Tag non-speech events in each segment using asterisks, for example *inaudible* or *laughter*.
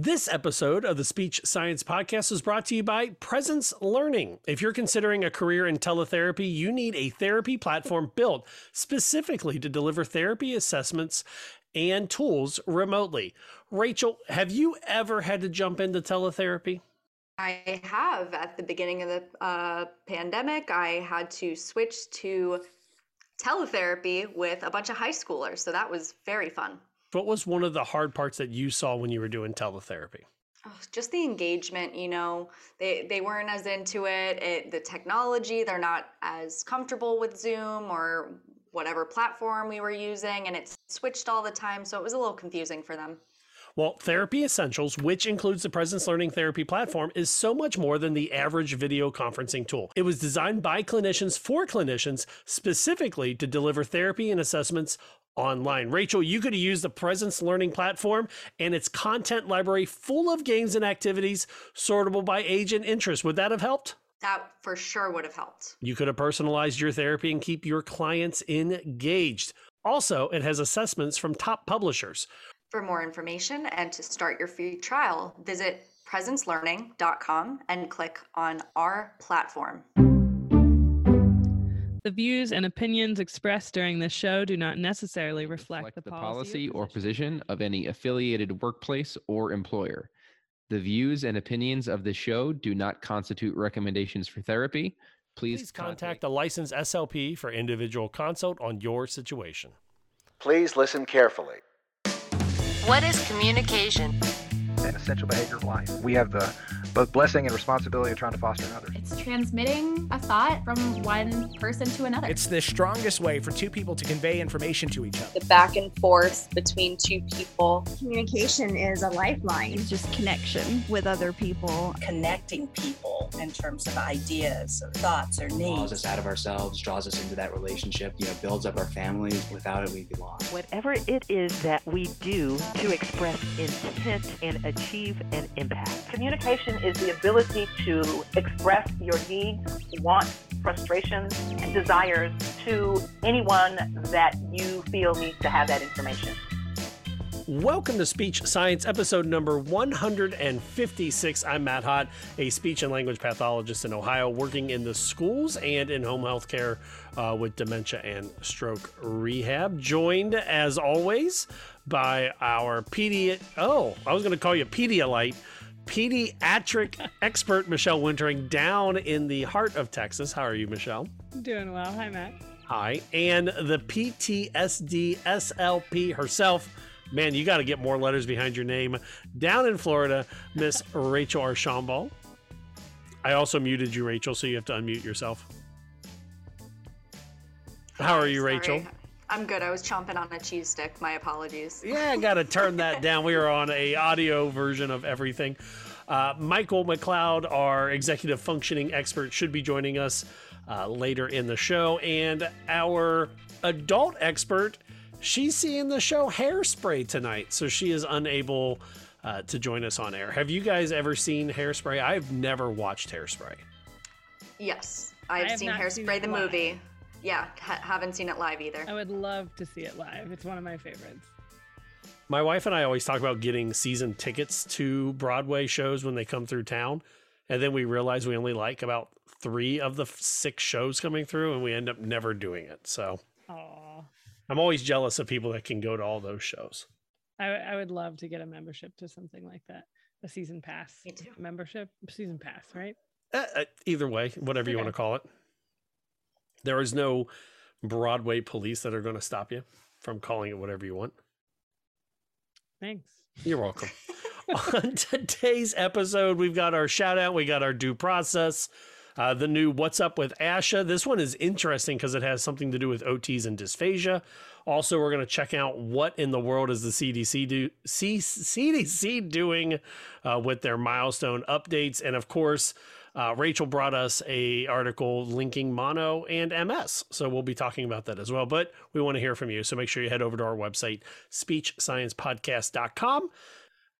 This episode of the Speech Science Podcast is brought to you by Presence Learning. If you're considering a career in teletherapy, you need a therapy platform built specifically to deliver therapy assessments and tools remotely. Rachel, have you ever had to jump into teletherapy? I have. At the beginning of the uh, pandemic, I had to switch to teletherapy with a bunch of high schoolers. So that was very fun. What was one of the hard parts that you saw when you were doing teletherapy? Oh, just the engagement, you know, they, they weren't as into it. it. The technology, they're not as comfortable with Zoom or whatever platform we were using, and it switched all the time. So it was a little confusing for them. Well, Therapy Essentials, which includes the Presence Learning Therapy platform, is so much more than the average video conferencing tool. It was designed by clinicians for clinicians specifically to deliver therapy and assessments online. Rachel, you could have used the Presence Learning platform and its content library full of games and activities sortable by age and interest. Would that have helped? That for sure would have helped. You could have personalized your therapy and keep your clients engaged. Also, it has assessments from top publishers. For more information and to start your free trial, visit presencelearning.com and click on our platform. The views and opinions expressed during this show do not necessarily reflect, reflect the, the policy, policy or position of any affiliated workplace or employer. The views and opinions of the show do not constitute recommendations for therapy. Please, Please contact a licensed SLP for individual consult on your situation. Please listen carefully. What is communication? An essential behavior of life. We have the both blessing and responsibility of trying to foster in others. It's transmitting a thought from one person to another. It's the strongest way for two people to convey information to each other. The back and forth between two people. Communication is a lifeline. It's just connection with other people. Connecting people in terms of ideas or thoughts or needs. Draws us out of ourselves, draws us into that relationship, you know, builds up our families. Without it, we'd be lost. Whatever it is that we do to express intent and achieve an impact. Communication is the ability to express your needs, wants, frustrations, and desires to anyone that you feel needs to have that information. Welcome to Speech Science, episode number 156. I'm Matt Hott, a speech and language pathologist in Ohio, working in the schools and in home health care uh, with dementia and stroke rehab. Joined, as always, by our pedi. Oh, I was going to call you Pedialyte pediatric *laughs* expert Michelle Wintering down in the heart of Texas. How are you, Michelle? Doing well. Hi, Matt. Hi. And the PTSD SLP herself. Man, you got to get more letters behind your name. Down in Florida, Miss *laughs* Rachel Archambault. I also muted you, Rachel, so you have to unmute yourself. How are you, Sorry. Rachel? I'm good. I was chomping on a cheese stick. My apologies. Yeah, I got to turn that *laughs* down. We are on a audio version of everything. Uh, Michael McLeod, our executive functioning expert, should be joining us uh, later in the show. And our adult expert, she's seeing the show Hairspray tonight, so she is unable uh, to join us on air. Have you guys ever seen Hairspray? I've never watched Hairspray. Yes, I've I have seen Hairspray seen the it live. movie. Yeah, ha- haven't seen it live either. I would love to see it live. It's one of my favorites. My wife and I always talk about getting season tickets to Broadway shows when they come through town. And then we realize we only like about three of the f- six shows coming through, and we end up never doing it. So Aw. I'm always jealous of people that can go to all those shows. I, I would love to get a membership to something like that. A season pass. Me too. Membership, season pass, right? Uh, uh, either way, whatever you want to call it. There is no Broadway police that are going to stop you from calling it whatever you want. Thanks. You're welcome. *laughs* On today's episode, we've got our shout out, we got our due process, uh, the new What's Up with ASHA. This one is interesting because it has something to do with OTs and dysphagia. Also, we're going to check out what in the world is the CDC do C- CDC doing uh, with their milestone updates, and of course, uh, Rachel brought us a article linking mono and MS, so we'll be talking about that as well. But we want to hear from you, so make sure you head over to our website, speechsciencepodcast.com.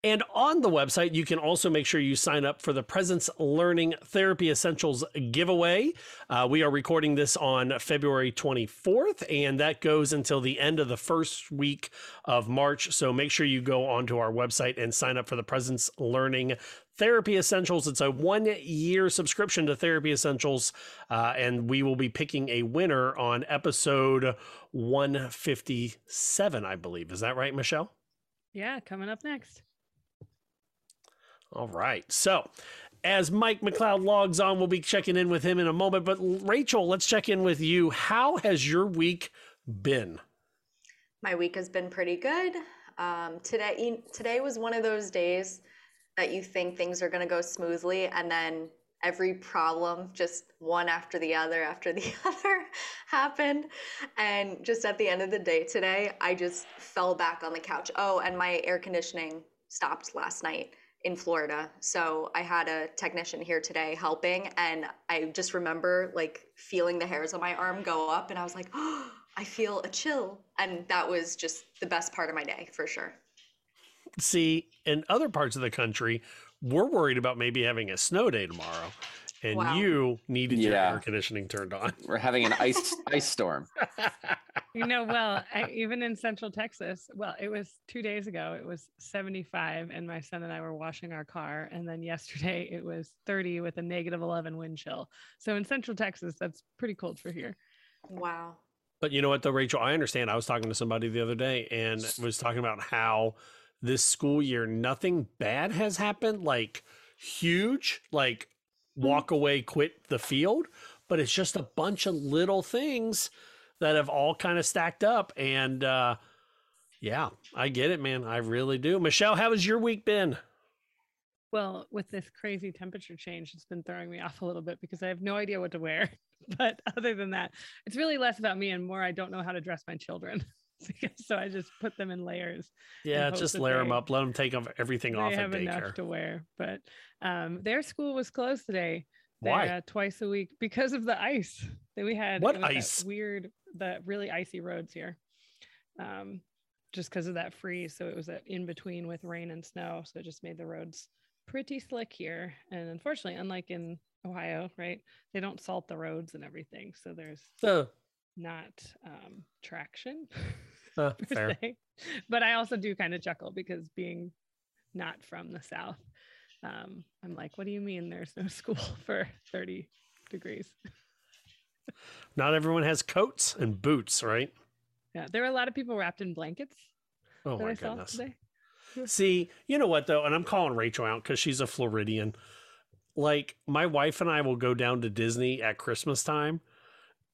And on the website, you can also make sure you sign up for the Presence Learning Therapy Essentials giveaway. Uh, we are recording this on February 24th, and that goes until the end of the first week of March. So make sure you go onto our website and sign up for the Presence Learning Therapy Essentials. It's a one year subscription to Therapy Essentials, uh, and we will be picking a winner on episode 157, I believe. Is that right, Michelle? Yeah, coming up next. All right. So, as Mike McLeod logs on, we'll be checking in with him in a moment. But, Rachel, let's check in with you. How has your week been? My week has been pretty good. Um, today, today was one of those days that you think things are going to go smoothly, and then every problem, just one after the other after the *laughs* other, happened. And just at the end of the day today, I just fell back on the couch. Oh, and my air conditioning stopped last night in Florida. So I had a technician here today helping and I just remember like feeling the hairs on my arm go up and I was like, "Oh, *gasps* I feel a chill." And that was just the best part of my day for sure. See, in other parts of the country, we're worried about maybe having a snow day tomorrow. And wow. you needed yeah. your air conditioning turned on. We're having an ice ice storm. *laughs* you know, well, I, even in Central Texas, well, it was two days ago. It was 75, and my son and I were washing our car. And then yesterday, it was 30 with a negative 11 wind chill. So in Central Texas, that's pretty cold for here. Wow. But you know what, though, Rachel, I understand. I was talking to somebody the other day and was talking about how this school year, nothing bad has happened, like huge, like walk away, quit the field, but it's just a bunch of little things that have all kind of stacked up. And uh, yeah, I get it, man. I really do. Michelle, how has your week been? Well, with this crazy temperature change, it's been throwing me *laughs* off a little bit because I have no idea what to wear. *laughs* But other than that, it's really less about me and more I don't know how to dress my children. *laughs* so I just put them in layers. Yeah, just layer them up. Let them take off everything off. They have daycare. enough to wear, but um, their school was closed today. Why? Uh, twice a week because of the ice that we had. What ice? Weird, the really icy roads here. Um, just because of that freeze, so it was in between with rain and snow, so it just made the roads pretty slick here. And unfortunately, unlike in Ohio, right, they don't salt the roads and everything, so there's so not um, traction. *laughs* Uh, fair. Se. But I also do kind of chuckle because being not from the South, um, I'm like, what do you mean there's no *laughs* school for 30 degrees? not everyone has coats and boots, right? Yeah, there were a lot of people wrapped in blankets. Oh my I goodness. *laughs* See, you know what though, and I'm calling Rachel out because she's a Floridian. Like my wife and I will go down to Disney at Christmas time,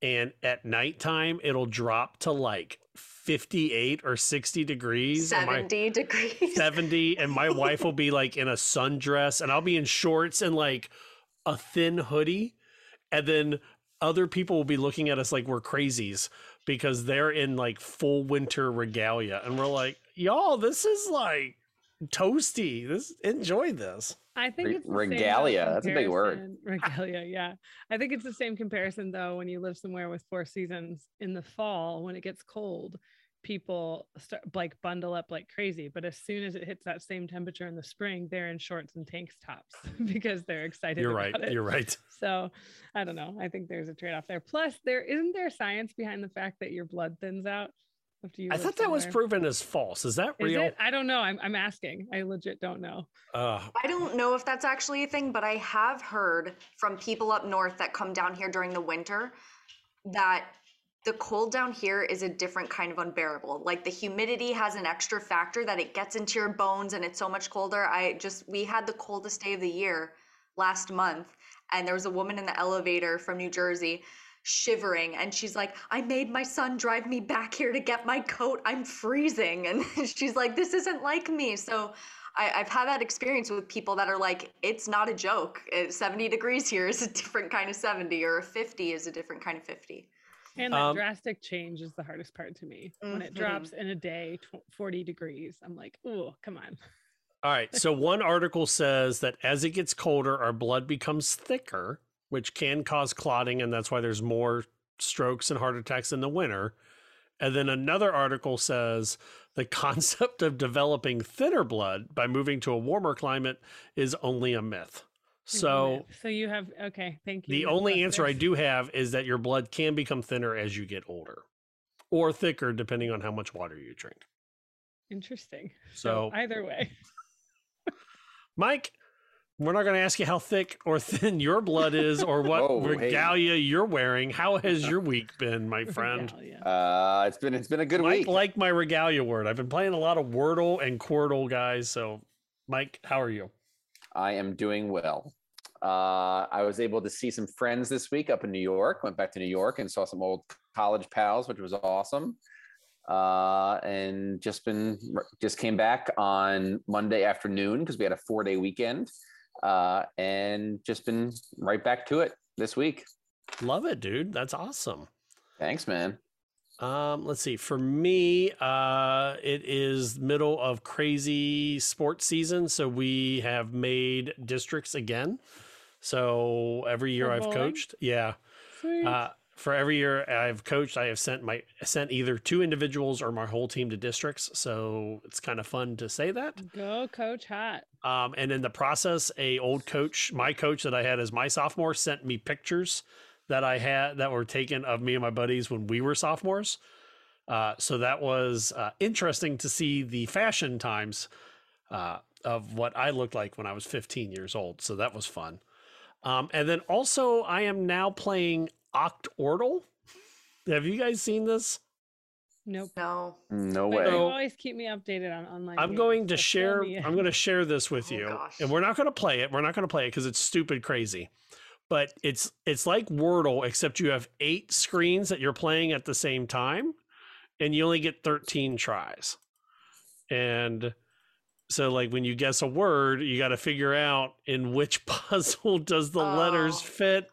and at nighttime it'll drop to like 58 or 60 degrees 70 degrees. 70 and my wife will *laughs* be like in a sundress and I'll be in shorts and like a thin hoodie and then other people will be looking at us like we're crazies because they're in like full winter regalia and we're like y'all this is like toasty this enjoy this I think it's regalia. That's a big word. Regalia, yeah. I think it's the same comparison though when you live somewhere with four seasons in the fall when it gets cold, people start like bundle up like crazy. But as soon as it hits that same temperature in the spring, they're in shorts and tank tops *laughs* because they're excited. You're right. It. You're right. So I don't know. I think there's a trade off there. Plus, there isn't there science behind the fact that your blood thins out I thought that was proven as false. Is that real? Is I don't know. I'm, I'm asking. I legit don't know. Uh, I don't know if that's actually a thing, but I have heard from people up north that come down here during the winter that the cold down here is a different kind of unbearable. Like the humidity has an extra factor that it gets into your bones and it's so much colder. I just, we had the coldest day of the year last month, and there was a woman in the elevator from New Jersey shivering and she's like i made my son drive me back here to get my coat. I'm freezing. *laughs* And she's like this isn't like me. So I, have had that experience with people that are like it's not a joke. 70 degrees here is a different kind of 70 or 50 is a different kind of 50 and that um, drastic change is the hardest part to me. Mm-hmm. when it drops in a day 40 degrees i'm like oh come on. All right so one article says that as it gets colder our blood becomes thicker which can cause clotting, and that's why there's more strokes and heart attacks in the winter. And then another article says the concept of developing thinner blood by moving to a warmer climate is only a myth. So, so you have okay, thank you. the only answer I do have is that your blood can become thinner as you get older or thicker, depending on how much water you drink. Interesting. So- So, either way, Mike, we're not going to ask you how thick or *laughs* thin your blood is or what Oh, hey. regalia you're wearing. How has your week been, my *laughs* friend? Uh, it's been it's been a good Mike week. like my regalia word. I've been playing a lot of Wordle and Quordle, guys. So, Mike, how are you? I am doing well. Uh, I was able to see some friends this week up in New York. Went back to New York and saw some old college pals, which was awesome. Uh, and just been just came back on Monday afternoon because we had a four day weekend. Uh, and just been right back to it this week. Love it, dude. That's awesome. Thanks, man. Um, let's see. For me, uh, it is middle of crazy sports season, so we have made districts again. So every year For I've bowling? coached, yeah. Uh, for every year I've coached, I have sent my sent either two individuals or my whole team to districts. So it's kind of fun to say that. go coach hot. Um, and in the process, a old coach, my coach that I had as my sophomore, sent me pictures that I had that were taken of me and my buddies when we were sophomores. Uh, so that was uh, interesting to see the fashion times uh, of what I looked like when I was 15 years old. So that was fun. Um, and then also, I am now playing Octordle. Have you guys seen this? Nope. No. No way. you So- always keep me updated on online. I'm games, going to so share. I'm going to share this with Oh, you, gosh. and we're not going to play it. We're not going to play it because it's stupid crazy. But it's it's like Wordle, except you have eight screens that you're playing at the same time, and you only get 13 tries. And so, like when you guess a word, you got to figure out in which *laughs* puzzle does the letters Oh. fit.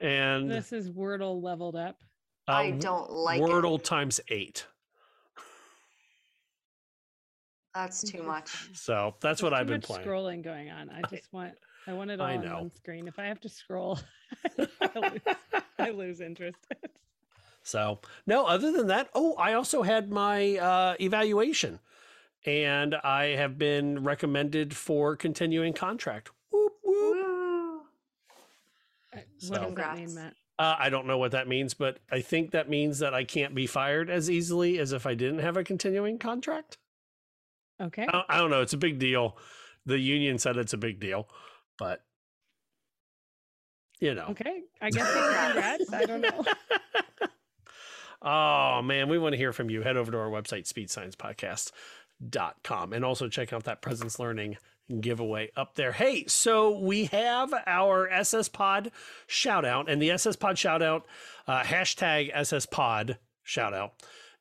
And This is Wordle leveled up. I uh, don't like it. Wordle times eight. That's too much. So that's what I've been playing. scrolling going on. I just *laughs* want. I want it all I on know. one screen. If I have to scroll, *laughs* I *laughs* lose, I lose interest. So no, other than that, oh, I also had my uh, evaluation, and I have been recommended for continuing contract. Whoop, whoop. Woo. what does that mean, Matt? Uh, I don't know what that means, but I think that means that I can't be fired as easily as if I didn't have a continuing contract. Okay. I, I don't know. It's a big deal. The union said it's a big deal, but you know. Okay. I guess congrats. I don't know. *laughs* Oh man, we want to hear from you. Head over to our website, speechsciencepodcast.com, and also check out that presence learning giveaway up there. Hey, so we have our SS Pod shout out, and the SS Pod shout out, uh, hashtag SS Pod shout out,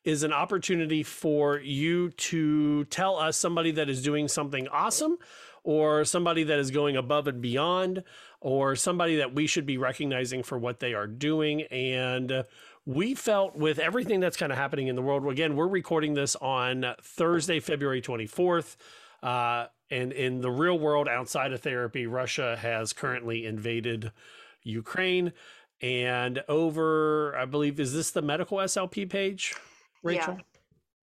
is an opportunity for you to tell us somebody that is doing something awesome or somebody that is going above and beyond or somebody that we should be recognizing for what they are doing and we felt with everything that's kind of happening in the world again we're recording this on thursday february 24th uh, and in the real world outside of therapy russia has currently invaded ukraine and over i believe is this the medical slp page rachel Yeah.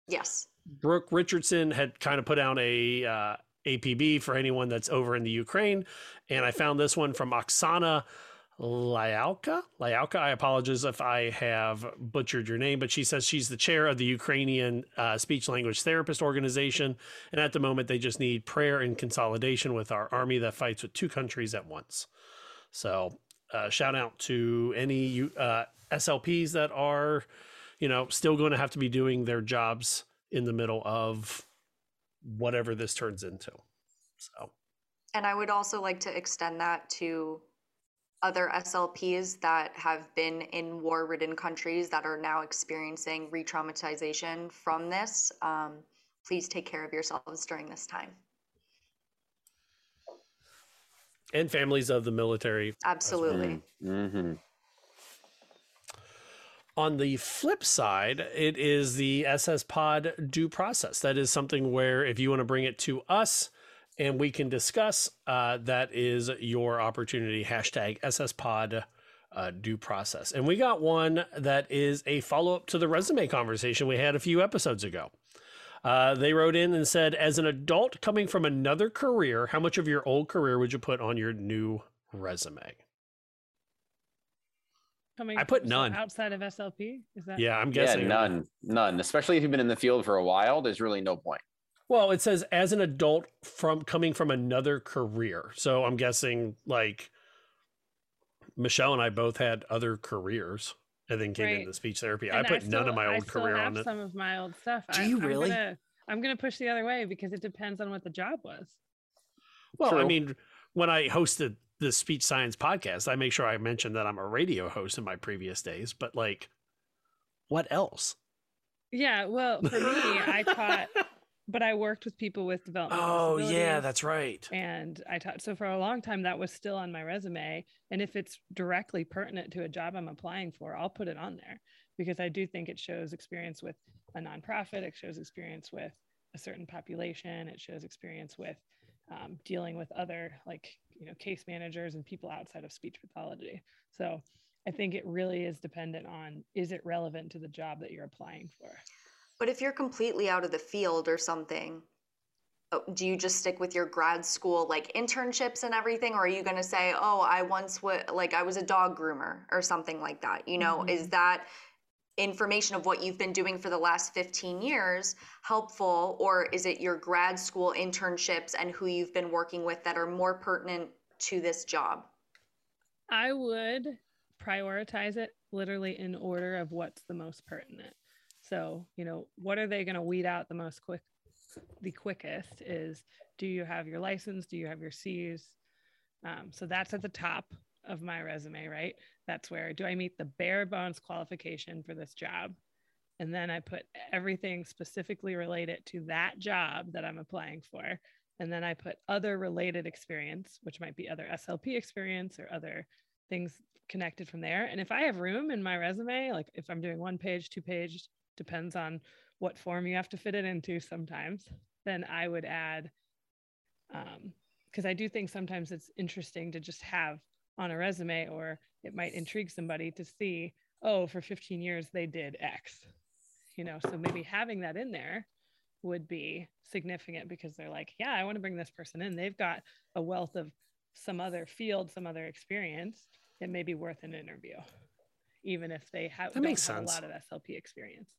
Yes. Brooke Richardson had kind of put out a uh, APB for anyone that's over in the Ukraine, and I found this one from Oksana Lyalka. Lyalka, I apologize if I have butchered your name, but she says she's the chair of the Ukrainian uh, Speech Language Therapist Organization, and at the moment they just need prayer and consolidation with our army that fights with two countries at once. So, uh, shout out to any uh, SLPs that are, you know, still going to have to be doing their jobs in the middle of whatever this turns into. So, And I would also like to extend that to other SLPs that have been in war ridden countries that are now experiencing re traumatization from this. Um, please take care of yourselves during this time. and families of the military. Absolutely. Mm-hmm. On the flip side, it is the SS Pod due process. That is something where if you want to bring it to us and we can discuss, uh, that is your opportunity. Hashtag SS Pod uh, due process. And we got one that is a follow up to the resume conversation we had a few episodes ago. Uh, they wrote in and said, as an adult coming from another career, how much of your old career would you put on your new resume? Coming I put none. outside of SLP. Is that? Yeah, I'm Yeah, guessing none, none. Especially if you've been in the field for a while, there's really no point. Well, it says as an adult from coming from another career. So I'm guessing like Michelle and I both had other careers and then came Right. into speech therapy. And I put none still- of my I old still career have on it. Some of my old stuff. Do I- you I'm really? Gonna, I'm gonna push the other way because it depends on what the job was. Well, I mean, when I hosted the speech science podcast, I make sure I mention that I'm a radio host in my previous days, but like what else? Yeah, well, for me, I taught, *laughs* but I worked with people with developmental Oh, yeah, that's right. And I taught, so for a long time, that was still on my resume. And if it's directly pertinent to a job I'm applying for, I'll put it on there because I do think it shows experience with a nonprofit, it shows experience with a certain population, it shows experience with um, dealing with other, like, you know, case managers and people outside of speech pathology. So I think it really is dependent on is it relevant to the job that you're applying for? But if you're completely out of the field or something, oh, do you just stick with your grad school like internships and everything, or are you going to say, "Oh, I once was like I was a dog groomer" or something like that? You know, mm-hmm. is that information of what you've been doing for the last 15 years helpful, or is it your grad school internships and who you've been working with that are more pertinent to this job? I would prioritize it literally in order of what's the most pertinent. So, you know, what are they going to weed out the most quick? The quickest is do you have your license? Do you have your C's? Um, so that's at the top of my resume, right? That's where do I meet the bare bones qualification for this job? And then I put everything specifically related to that job that I'm applying for. And then I put other related experience, which might be other SLP experience or other things connected from there. And if I have room in my resume, like if I'm doing one page, two page, depends on what form you have to fit it into sometimes, then I would add, um, because I do think sometimes it's interesting to just have on a resume, or it might intrigue somebody to see, oh, for 15 years they did X, you know, so maybe having that in there would be significant because they're like, yeah, I want to bring this person in. They've got a wealth of some other field, some other experience. It may be worth an interview, even if they have, That don't have a lot of SLP experience.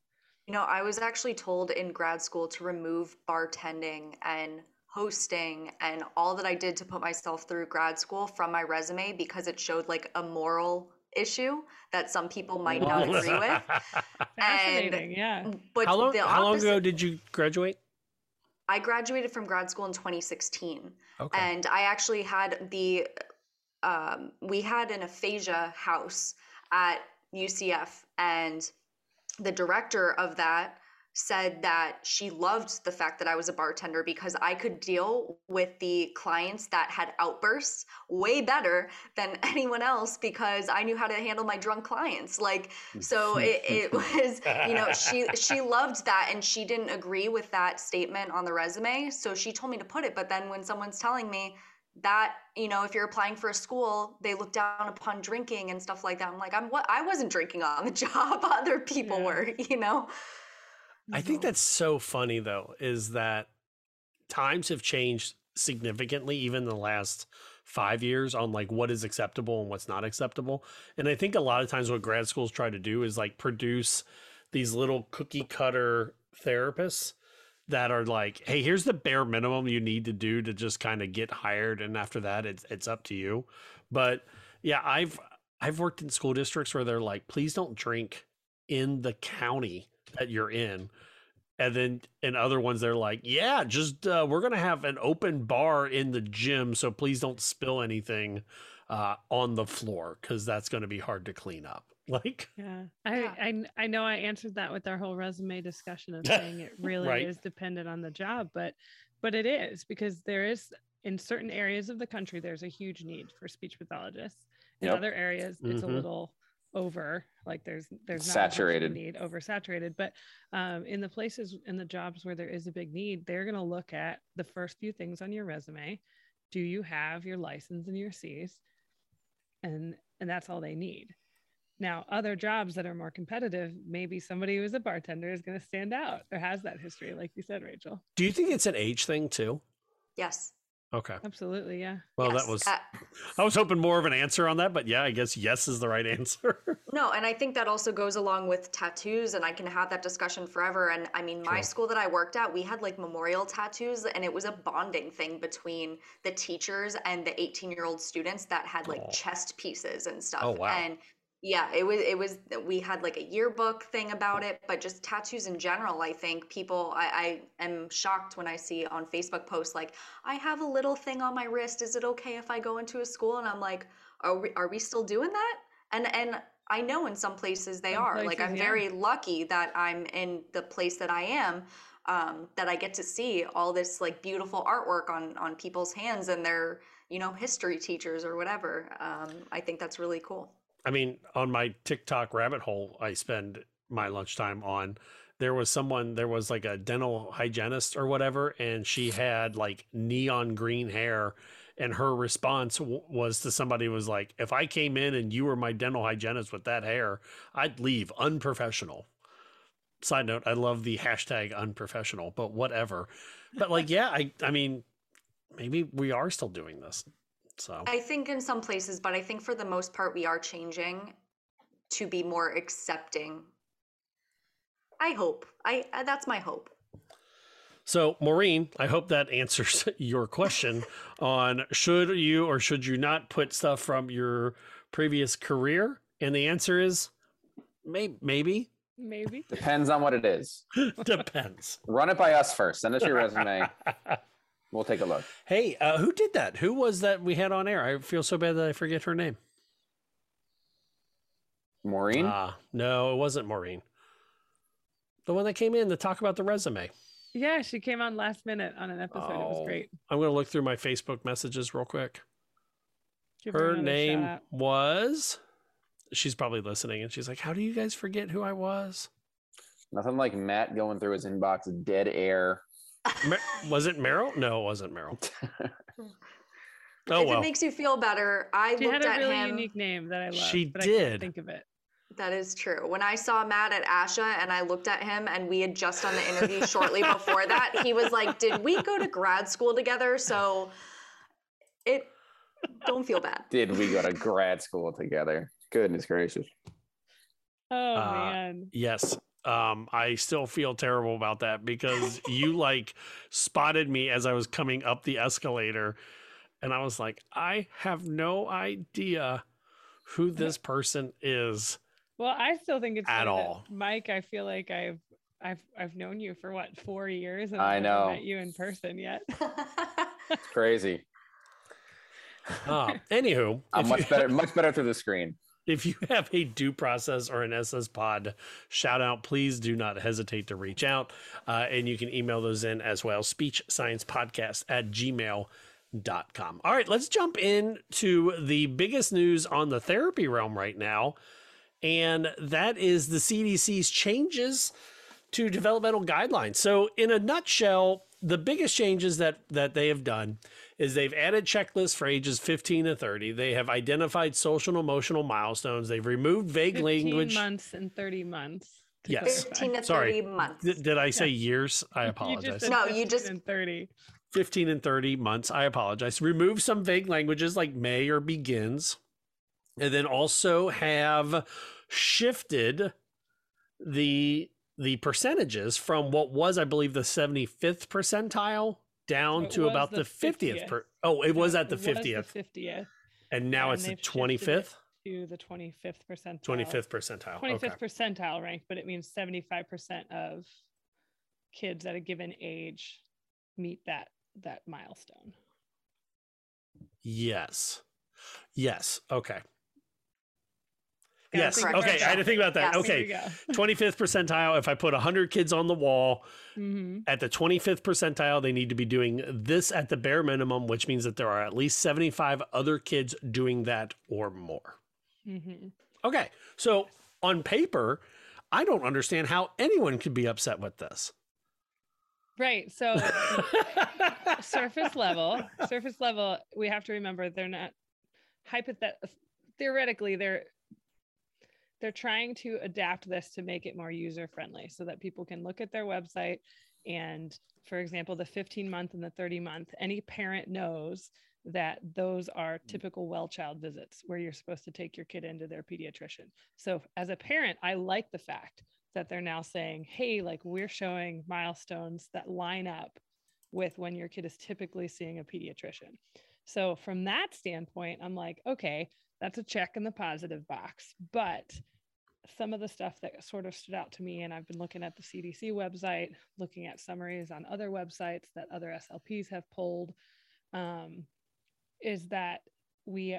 You know, I was actually told in grad school to remove bartending and hosting and all that I did to put myself through grad school from my resume because it showed like a moral issue that some people might not agree with. *laughs* Fascinating, yeah. But how long the how long ago did you graduate? I graduated from grad school in 2016. Okay. And I actually had the, um, we had an aphasia house at UCF, and the director of that said that she loved the fact that I was a bartender because I could deal with the clients that had outbursts way better than *laughs* anyone else because I knew how to handle my drunk clients. Like, so it, it *laughs* was, you know, she she loved that and she didn't agree with that statement on the resume. So she told me to put it. But then when someone's telling me that, you know, if you're applying for a school, they look down upon drinking and stuff like that. I'm like, I'm what I wasn't drinking on the *laughs* job. Other people were, you know. I think that's so funny though, is that times have changed significantly even in the last five years on like what is acceptable and what's not acceptable. And I think a lot of times what grad schools try to do is like produce these little cookie cutter therapists that are like, hey, here's the bare minimum you need to do to just kind of get hired. And after that, it's it's up to you. But yeah, I've I've worked in school districts where they're like, please don't drink in the county that you're in. And then in other ones, they're like, yeah, just uh, we're going to have an open bar in the gym. So please don't spill anything uh, on the floor because that's going to be hard to clean up. Like, Yeah. I, I I know I answered that with our whole resume discussion of *laughs* saying it really Right. is dependent on the job, but but it is because there is in certain areas of the country there's a huge need for speech pathologists. In Yep. other areas it's a Mhm. little over like there's there's not as much of a Saturated. need oversaturated but um, in the places in the jobs where there is a big need they're going to look at the first few things on your resume do you have your license and your c's and and that's all they need. Now, other jobs that are more competitive, maybe somebody who is a bartender is going to stand out or has that history, like you said, Rachel. Do you think it's an age thing too? Yes. Okay. Absolutely, yeah. Well, Yes, that was. uh, *laughs* I was hoping more of an answer on that, but yeah, I guess yes is the right *laughs* answer. No, and I think that also goes along with tattoos, and I can have that discussion forever. And I mean, my Sure. school that I worked at, we had like memorial tattoos, and it was a bonding thing between the teachers and the 18 year old students that had like Oh. chest pieces and stuff. Oh, wow. And yeah, it was, it was, we had like a yearbook thing about it, but just tattoos in general, I think people, I, I am shocked when I see on Facebook posts like, I have a little thing on my wrist. Is it okay if I go into a school? And I'm like, are we, are we still doing that? And, and I know in some places they Some are. like I'm yeah. very lucky that I'm in the place that I am, um, that I get to see all this like beautiful artwork on on people's hands and their you know history teachers or whatever. Um, I think that's really cool. I mean, on my TikTok rabbit hole, I spend my lunchtime on. There was someone, there was like a dental hygienist or whatever, and she had like neon green hair. And her response w- was to somebody was like, if I came in and you were my dental hygienist with that hair, I'd leave unprofessional. Side note, I love the hashtag unprofessional, but whatever. But like, yeah, I, I mean, maybe we are still doing this. So I think in some places, but I think for the most part we are changing to be more accepting. I hope. I uh, that's my hope. So, Maureen, I hope that answers *laughs* your question on should you or should you not put stuff from your previous career? And the answer is maybe. Maybe. Maybe. Depends on what it is. *laughs* Depends. Run it by us first. Send us your resume. *laughs* We'll take a look. Hey, uh, who did that? Who was that we had on air? I feel so bad that I forget her name. Maureen? Ah, no, it wasn't Maureen. The one that came in to talk about the resume. Yeah, she came on last minute on an episode. It was Oh, great. I'm going to look through my Facebook messages real quick. Give her her name shot. was. She's probably listening, and she's like, "How do you guys forget who I was?" Nothing like Matt going through his inbox, dead air. Mer- was it Meryl? No, it wasn't Meryl. *laughs* oh if well, it makes you feel better, I She looked had a at really him. unique name that I love. She but did. can't think of it. That is true. When I saw Matt at ASHA and I looked at him and we had just done the interview shortly *laughs* before that, he was like, Did we go to grad school together? So it don't feel bad. Did we go to grad school together? Goodness gracious. Oh Uh, man. yes. Um, I still feel terrible about that because *laughs* you like spotted me as I was coming up the escalator, and I was like, I have no idea who this person is. Well, I still think it's At all. Mike. I feel like I've I've I've known you for what four years, and I I've never know. met you in person yet. *laughs* It's *laughs* crazy. Uh, anywho, I'm much you- better, much better through the screen. If you *laughs* have a due process or an SS pod shout out, please do not hesitate to reach out. Uh, and you can email those in as well. Speech Science Podcast at gmail.com. All right, let's jump into the biggest news on the therapy realm right now. And that is the CDC's changes to developmental guidelines. So, in a nutshell, the biggest changes that that they have done is they've added checklists for ages 15 to 30. They have identified social and emotional milestones. They've removed vague 15 language. months and thirty months. Yes. 15 to Sorry. 30 months. Did, did I say Yeah. years? I apologize. just said No, you 15 just- and thirty. 15 and 30 months. I apologize. Remove some vague languages like may or begins. And then also have shifted the the percentages from what was, I believe, the 75th percentile down It to about the the 50th. 50th. Per, oh, it was at the it was the 50th. 50th. and now and it's the they've shifted it 25th? to the 25th percentile. 25th percentile. 25th Okay. percentile rank, but it means 75% of kids at a given age meet that that milestone. Yes. Yes. Okay. Yes. Okay. I had to think about that. Yes. Okay. 25th *laughs* percentile. If I put 100 kids on the wall Mhm. at the 25th percentile, they need to be doing this at the bare minimum, which means that there are at least 75 other kids doing that or more. Mm-hmm. Okay. So on paper, I don't understand how anyone could be upset with this. Right. So *laughs* surface level, surface level, we have to remember they're not hypothet theoretically they're they're trying to adapt this to make it more user friendly so that people can look at their website and for example the 15 month and the 30 month any parent knows that those are mm. typical well child visits where you're supposed to take your kid into their pediatrician. So as a parent i like the fact that they're now saying hey like we're showing milestones that line up with when your kid is typically seeing a pediatrician. So from that standpoint i'm like okay that's a check in the positive box. But some of the stuff that sort of stood out to me and i've been looking at the cdc website looking at summaries on other websites that other slps have pulled um, is that we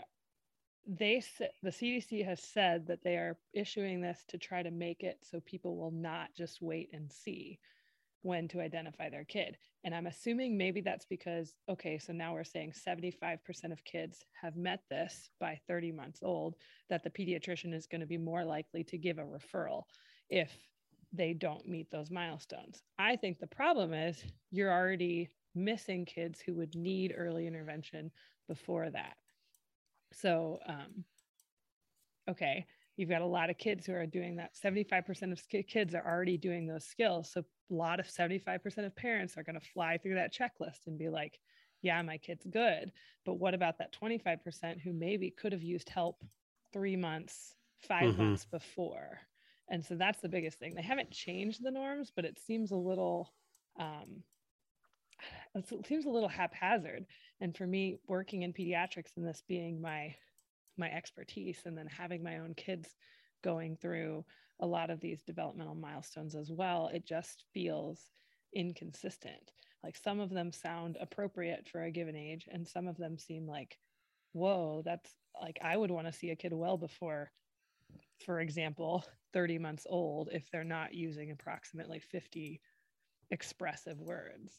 they the cdc has said that they are issuing this to try to make it so people will not just wait and see when to identify their kid. And I'm assuming maybe that's because, okay, so now we're saying 75% of kids have met this by 30 months old, that the pediatrician is going to be more likely to give a referral if they don't meet those milestones. I think the problem is you're already missing kids who would need early intervention before that. So, um, okay, you've got a lot of kids who are doing that. 75% of kids are already doing those skills. So a lot of 75% of parents are going to fly through that checklist and be like yeah my kid's good but what about that 25% who maybe could have used help three months 5 mm-hmm. months before? And so that's the biggest thing. They haven't changed the norms but it seems a little um, it seems a little haphazard. And for me working in pediatrics and this being my my expertise and then having my own kids going through a lot of these developmental milestones as well it just feels inconsistent. Like some of them sound appropriate for a given age and some of them seem like whoa that's like i would want to see a kid well before for example 30 months old if they're not using approximately 50 expressive words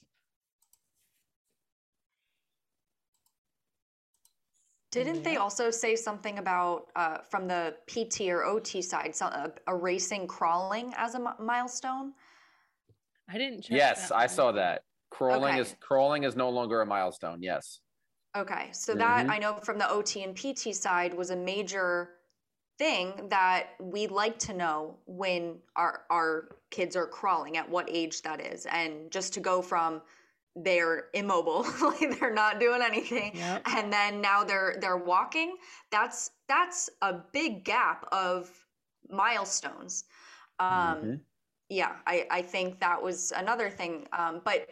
Didn't they also say something about uh, from the PT or OT side, so, uh, erasing crawling as a m- milestone? I didn't. yes, I saw that. Crawling okay. is crawling is no longer a milestone. Yes. Okay, so that mm-hmm. I know from the OT and PT side was a major thing that we'd like to know when our our kids are crawling, at what age that is, and just to go from they're immobile *laughs* like they're not doing anything. Yep. and then now they're they're walking. That's that's a big gap of milestones. Um mm-hmm. yeah i i think that was another thing. Um but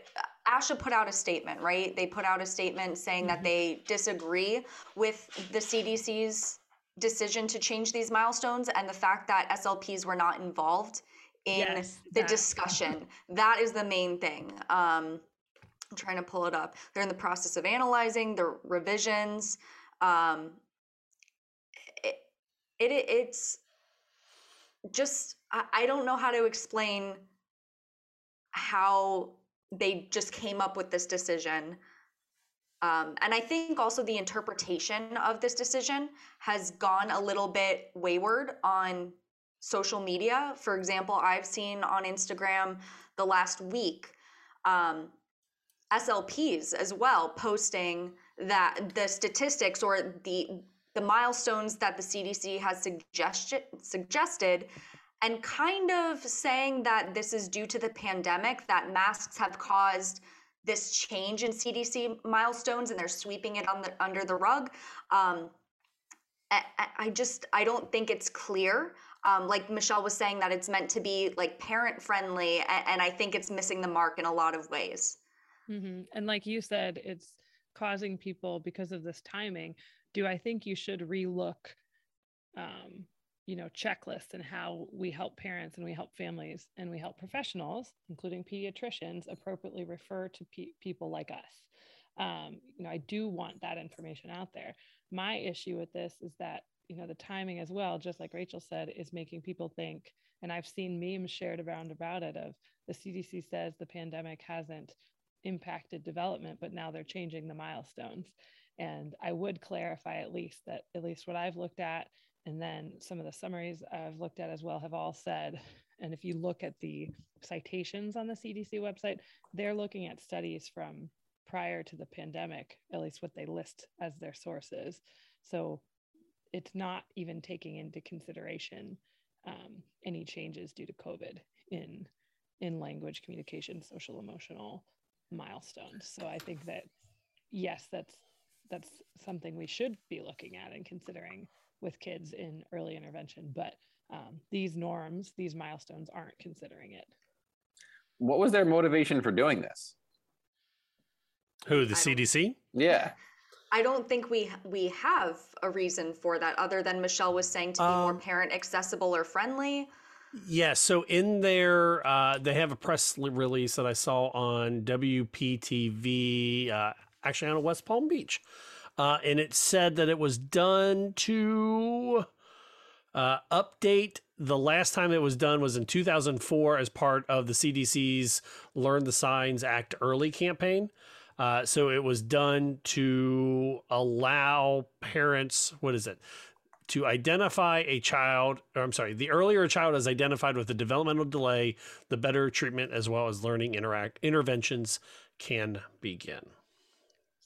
asha put out a statement right? They put out a statement saying mm-hmm. that they disagree with the cdc's decision to change these milestones and the fact that slps were not involved in yes, the discussion. That is the main thing. Um I'm trying to pull it up. They're in the process of analyzing the revisions. Um, it, it it's just I, I don't know how to explain how they just came up with this decision. Um, and I think also the interpretation of this decision has gone a little bit wayward on social media. For example, I've seen on Instagram the last week um, SLPs as well posting that the statistics or the the milestones that the CDC has suggested suggested and kind of saying that this is due to the pandemic that masks have caused this change in CDC milestones and they're sweeping it the, under the rug. Um, I, I, just I don't think it's clear. Um, like Michelle was saying that it's meant to be like parent friendly, and, and I think it's missing the mark in a lot of ways. Mm-hmm. And like you said, it's causing people because of this timing. Do I think you should relook, um, you know, checklists and how we help parents and we help families and we help professionals, including pediatricians, appropriately refer to pe- people like us? Um, you know, I do want that information out there. My issue with this is that you know the timing as well, just like Rachel said, is making people think. And I've seen memes shared around about it of the CDC says the pandemic hasn't impacted development, but now they're changing the milestones. And I would clarify at least that at least what I've looked at, and then some of the summaries I've looked at as well have all said. And if you look at the citations on the CDC website, they're looking at studies from prior to the pandemic, at least what they list as their sources. So it's not even taking into consideration um, any changes due to COVID in in language, communication, social, emotional milestones. So I think that yes, that's that's something we should be looking at and considering with kids in early intervention. But um, these norms, these milestones aren't considering it. What was their motivation for doing this? Who the CDC? Yeah. I don't think we we have a reason for that other than Michelle was saying to be more Um, parent accessible or friendly. Yeah, so in there, uh, they have a press release that I saw on WPTV, uh, actually on West Palm Beach. Uh, and it said that it was done to uh, update. The last time it was done was in 2004 as part of the CDC's Learn the Signs Act Early campaign. Uh, so it was done to allow parents, what is it? To identify a child, or I'm sorry, the earlier a child is identified with a developmental delay, the better treatment as well as learning interact interventions can begin.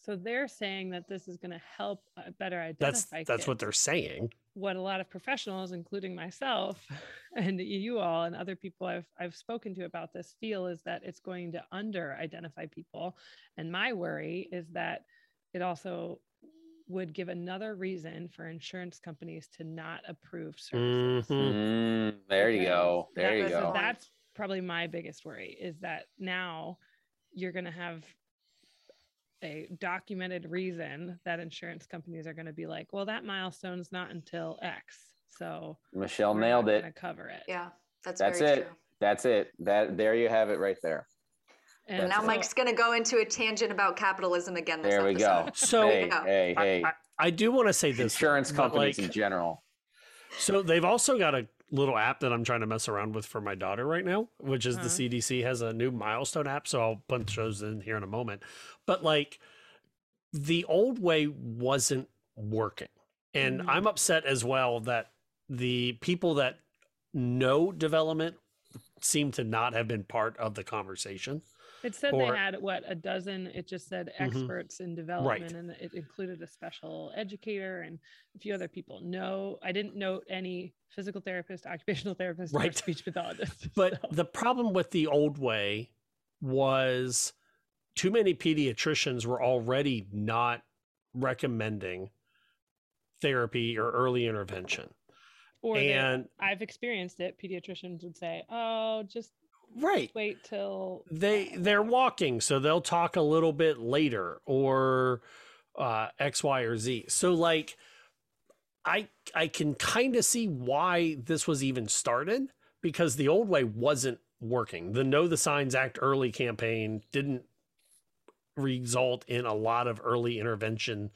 So they're saying that this is going to help uh, better That's identify. that's what kids. they're saying. what a lot of professionals, including myself *laughs* and you all and other people I've I've spoken to about this, feel is that it's going to under identify people. And my worry is that it also would give another reason for insurance companies to not approve services. Mm, there you go. There That- you so go. That's probably my biggest worry is that now you're going to have a documented reason that insurance companies are going to be like, well, that milestone's not until X. So Michelle nailed it. cover it. Yeah, that's That's very it. true. That's it. That there you have it right there. And now That's it. Mike's going to go into a tangent about capitalism again this There we go. So hey, Yeah. hey, I- hey. I, I do want to say this. Insurance but, companies like, in general. So they've also got a little app that I'm trying to mess around with for my daughter right now, which is Uh-huh. the CDC has a new milestone app. So I'll punch those in here in a moment. But like the old way wasn't working. And Mhm. I'm upset as well that the people that know development seem to not have been part of the conversation. It said Or- they had what a dozen. It just said Mhm. experts in development, and it included a special educator and a few other people. No, I didn't note any physical therapist, occupational therapist, or speech pathologist. *laughs* But *laughs* the problem with the old way was too many pediatricians were already not recommending therapy or early intervention. Or and I've experienced it. Pediatricians would say, "Oh, just right. Wait till they they're walking so they'll talk a little bit later or uh x y or z. So like i i can kind of see why this was even started because the old way wasn't working. The know the signs act early campaign didn't result in a lot of early intervention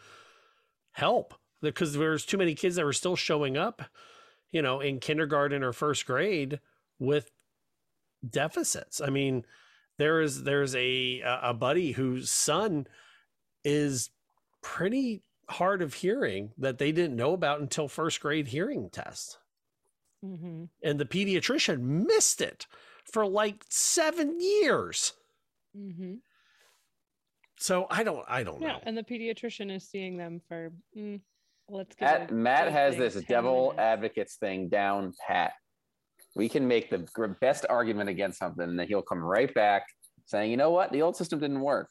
help because there's too many kids that were still showing up you know in kindergarten or first grade with deficits. I mean, there is there's a a buddy whose son is pretty hard of hearing that they didn't know about until first grade hearing test. Mm-hmm. And the pediatrician missed it for like 7 years. Mm-hmm. So I don't I don't Yeah, know. and the pediatrician is seeing them for. Mm, let's give Matt, Matt has this devil minutes. advocates thing down pat. We can make the best argument against something, and then he'll come right back saying, "You know what? The old system didn't work."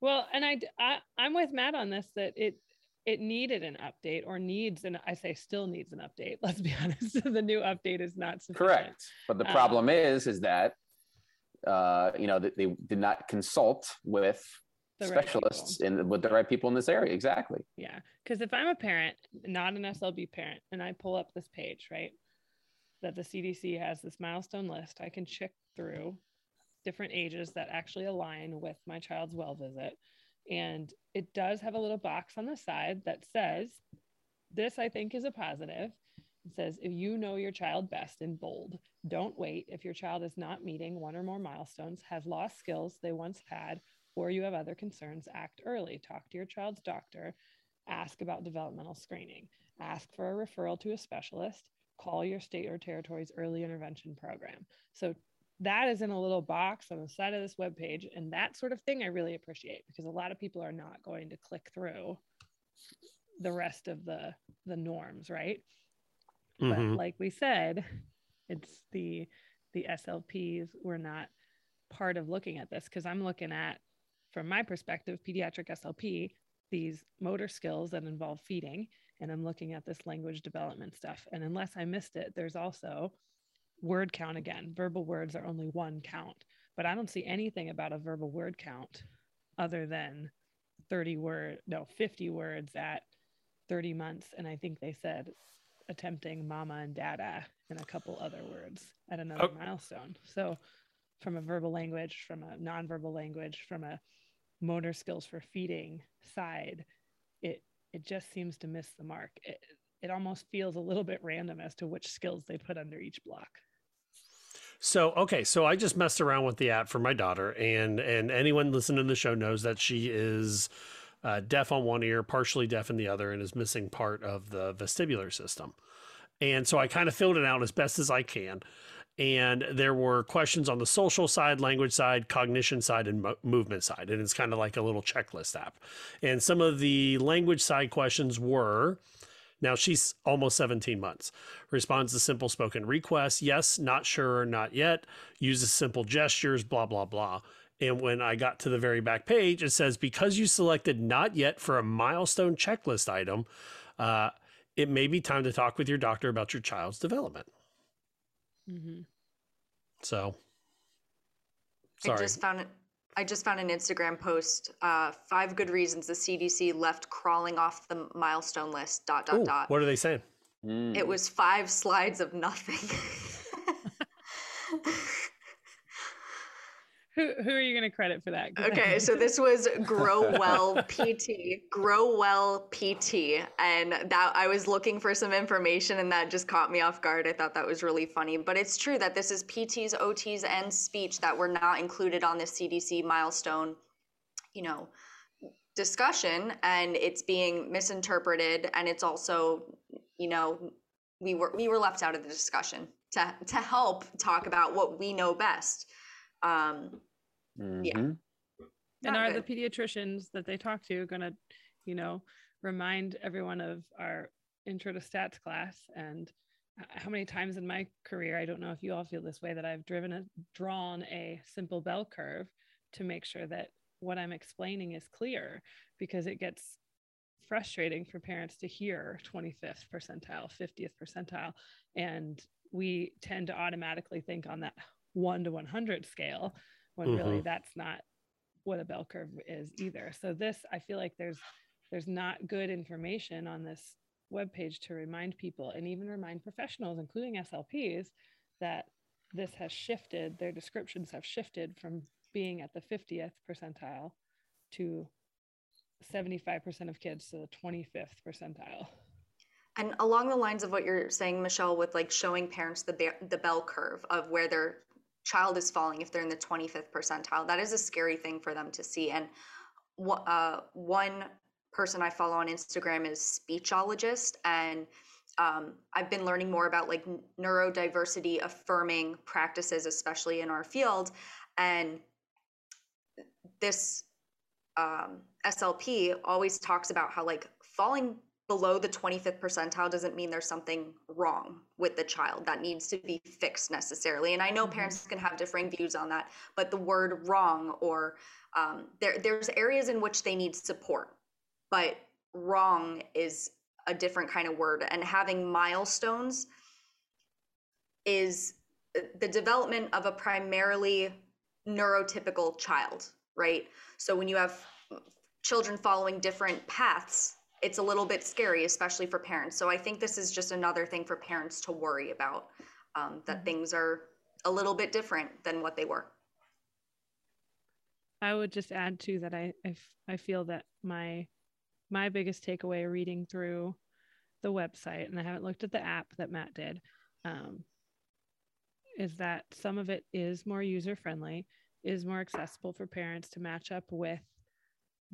Well, and I, I I'm with Matt on this that it it needed an update or needs and I say still needs an update. *laughs* Let's be honest, the new update is not sufficient. Correct. But the problem is, is that uh, you know that they did not consult with The right specialists in with the right people in this area. Exactly. Yeah, because if I'm a parent, not an SLP parent, and I pull up this page, right, that the CDC has this milestone list, I can check through different ages that actually align with my child's well visit. And it does have a little box on the side that says, this I think is a positive. It says, if you know your child best in bold, don't wait if your child is not meeting one or more milestones, has lost skills they once had, or you have other concerns, act early. Talk to your child's doctor, ask about developmental screening, ask for a referral to a specialist, call your state or territory's early intervention program. So that is in a little box on the side of this webpage. And that sort of thing I really appreciate because a lot of people are not going to click through the rest of the the norms right Mhm. but like we said it's the the slps were not part of looking at this because i'm looking at from my perspective pediatric slp these motor skills that involve feeding and i'm looking at this language development stuff and unless i missed it there's also word count again verbal words are only one count but i don't see anything about a verbal word count other than 30 word no 50 words at 30 months and i think they said attempting mama and dada and a couple other words at another Oh. milestone so from a verbal language from a nonverbal language from a motor skills for feeding side it it just seems to miss the mark it, it almost feels a little bit random as to which skills they put under each block So okay, so I just messed around with the app for my daughter, and and anyone listening to the show knows that she is uh, deaf on one ear, partially deaf in the other, and is missing part of the vestibular system. And so I kind of filled it out as best as I can. And there were questions on the social side, language side, cognition side, and mo- movement side. And it's kind of like a little checklist app. And some of the language side questions were now she's almost 17 months. Responds to simple spoken requests. Yes, not sure, not yet. Uses simple gestures, blah, blah, blah. And when I got to the very back page, it says, because you selected not yet for a milestone checklist item, uh, it may be time to talk with your doctor about your child's development. Mm-hmm. So, I just found it. I just found an Instagram post. Uh, five good reasons the CDC left crawling off the milestone list. Dot dot Ooh, dot. what are they saying? It was five slides of nothing. *laughs* *laughs* who, who are you going to credit for that? Okay, so this was Grow Well *laughs* PT. Grow Well PT, and that I was looking for some information, and that just caught me off guard. I thought that was really funny, but it's true that this is PTs, OTs, and speech that were not included on the CDC milestone. You know, discussion and it's being misinterpreted and it's also you know we were we were left out of the discussion to to help talk about what we know best um yeah. And Not are good. the pediatricians that they talk to going to you know remind everyone of our intro to stats class? And how many times in my career i don't know if you all feel this way that i've driven a drawn a simple bell curve to make sure that what i'm explaining is clear because it gets frustrating for parents to hear 25th percentile 50th percentile. And we tend to automatically think on that 1 to 100 scale when really Mhm. that's not what a bell curve is either so this i feel like there's there's not good information on this webpage to remind people and even remind professionals including slps that this has shifted their descriptions have shifted from being at the 50th percentile to 75% of kids to the 25th percentile and along the lines of what you're saying michelle with like showing parents the be- the bell curve of where their child is falling if they're in the 25th percentile that is a scary thing for them to see. And uh, one person i follow on instagram is speechologist and um, i've been learning more about like neurodiversity affirming practices especially in our field. And this um, slp always talks about how like falling below the 25th percentile doesn't mean there's something wrong with the child. That needs to be fixed necessarily. And i know parents can have differing views on that but the word wrong or um, there, there's areas in which they need support but wrong is a different kind of word. And having milestones is uh, the development of a primarily neurotypical child right? So when you have children following different paths it's a little bit scary especially for parents. So i think this is just another thing for parents to worry about um, that things are a little bit different than what they were. I would just add too that I, I f- I feel that my my biggest takeaway reading through the website, and I haven't looked at the app that Matt did, um, is that some of it is more user friendly, is more accessible for parents to match up with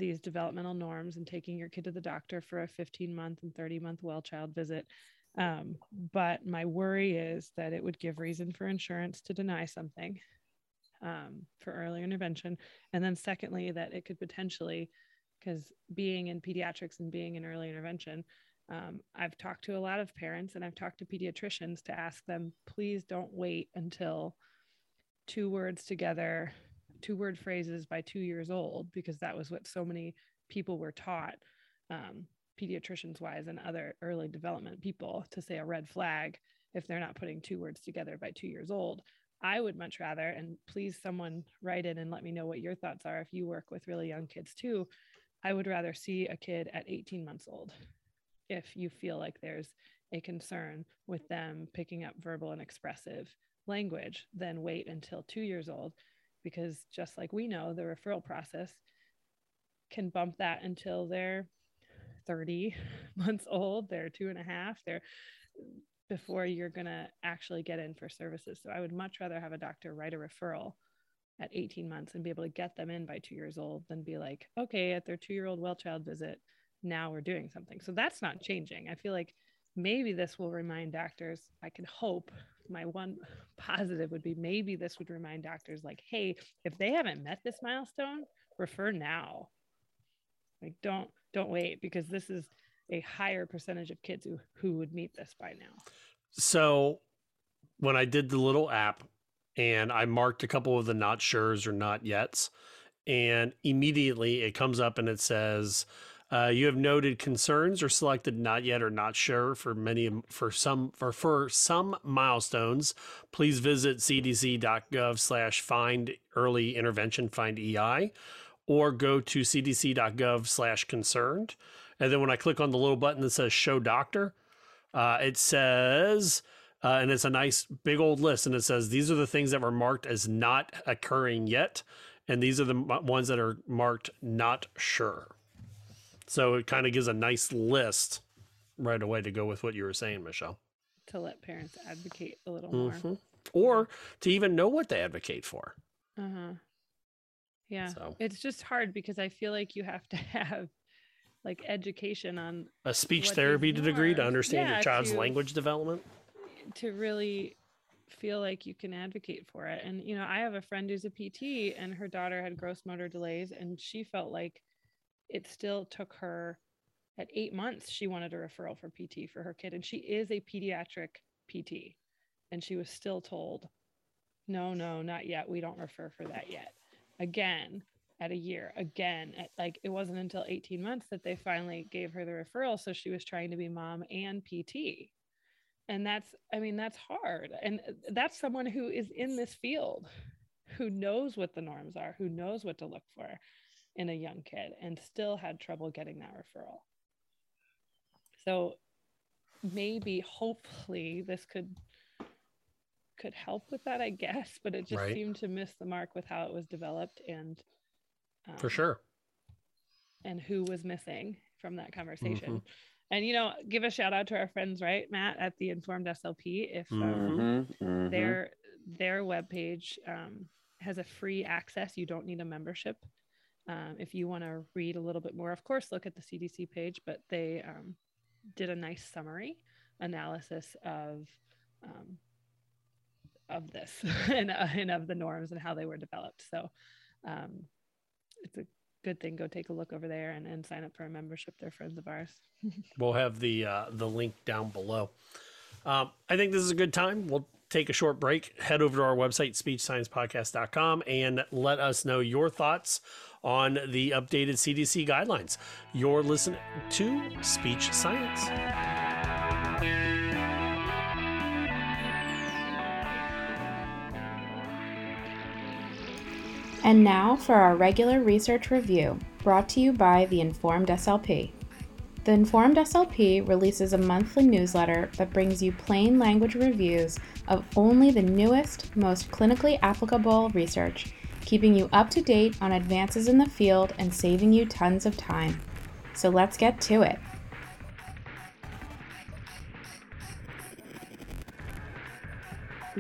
these developmental norms and taking your kid to the doctor for a 15 month and 30 month well child visit. Um, but my worry is that it would give reason for insurance to deny something um, for early intervention. And then, secondly, that it could potentially because being in pediatrics and being in early intervention, um, I've talked to a lot of parents and I've talked to pediatricians to ask them, please don't wait until two words together, two word phrases by two years old, because that was what so many people were taught, um, pediatricians wise and other early development people, to say a red flag if they're not putting two words together by two years old. I would much rather, and please someone write in and let me know what your thoughts are if you work with really young kids too. I would rather see a kid at 18 months old if you feel like there's a concern with them picking up verbal and expressive language then wait until two years old because just like we know the referral process can bump that until they're 30 *laughs* months old they're two and a half they're before you're going to actually get in for services. So i would much rather have a doctor write a referral at 18 months and be able to get them in by two years old than be like okay at their two year old well child visit now we're doing something. So that's not changing. I feel like maybe this will remind doctors i can hope my one positive would be maybe this would remind doctors like hey if they haven't met this milestone refer now. Like don't don't wait because this is a higher percentage of kids who who would meet this by now. So when I did the little app and I marked a couple of the not sure's or not yet's, and immediately it comes up and it says, uh, you have noted concerns or selected not yet or not sure for many for some for for some milestones. Please visit cdc.gov slash find early intervention find EI or go to cdc.gov slash concerned. And then when I click on the little button that says show doctor, uh, it says, uh, and it's a nice big old list, and it says these are the things that were marked as not occurring yet, and these are the ones that are marked not sure. So it kind of gives a nice list right away to go with what you were saying, Michelle. to let parents advocate a little more Mhm. Or to even know what they advocate for. Uh-huh. Yeah. So. It's just hard because I feel like you have to *laughs* have like education on A speech therapy degree to understand yeah, your child's to- language development. to really feel like you can advocate for it. And you know, I have a friend who's a PT and her daughter had gross motor delays and she felt like it still took her at 8 months she wanted a referral for PT for her kid and she is a pediatric PT and she was still told no, no, not yet. We don't refer for that yet. Again, at a year, again, at like it wasn't until 18 months that they finally gave her the referral. So she was trying to be mom and PT. And that's, I mean, that's hard. And that's someone who is in this field, who knows what the norms are, who knows what to look for in a young kid, and still had trouble getting that referral. So maybe, hopefully, this could could help with that, I guess, but it just Right. seemed to miss the mark with how it was developed and For um, sure. and who was missing from that conversation. Mhm. And you know, give a shout out to our friends, right, Matt, at the Informed SLP. If um, Mhm, mhm. their their webpage um, has a free access, you don't need a membership. Um, if you want to read a little bit more, of course, look at the CDC page. But they um, did a nice summary analysis of um, of this *laughs* and, uh, and of the norms and how they were developed. So um, it's a good thing. Go take a look over there and, and sign up for a membership. They're friends of ours. *laughs* We'll have the uh, the link down below. Um, I think this is a good time. We'll take a short break, head over to our website, speechsciencepodcast.com, and let us know your thoughts on the updated CDC guidelines. You're listening to Speech Science. And now for our regular research review, brought to you by the Informed SLP. The Informed SLP releases a monthly newsletter that brings you plain language reviews of only the newest, most clinically applicable research, keeping you up to date on advances in the field and saving you tons of time. So let's get to it.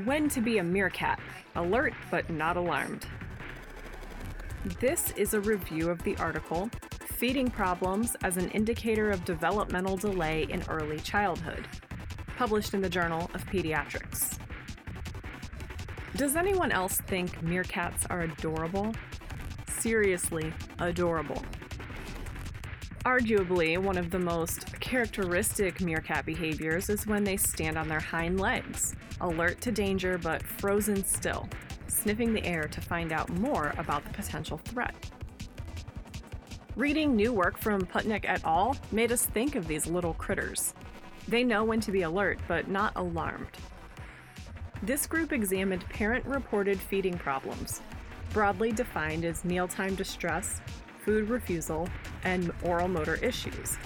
When to be a meerkat alert but not alarmed. This is a review of the article Feeding Problems as an Indicator of Developmental Delay in Early Childhood, published in the Journal of Pediatrics. Does anyone else think meerkats are adorable? Seriously, adorable. Arguably, one of the most characteristic meerkat behaviors is when they stand on their hind legs, alert to danger but frozen still, sniffing the air to find out more about the potential threat. Reading new work from Putnick et al. made us think of these little critters. They know when to be alert, but not alarmed. This group examined parent reported feeding problems, broadly defined as mealtime distress, food refusal, and oral motor issues.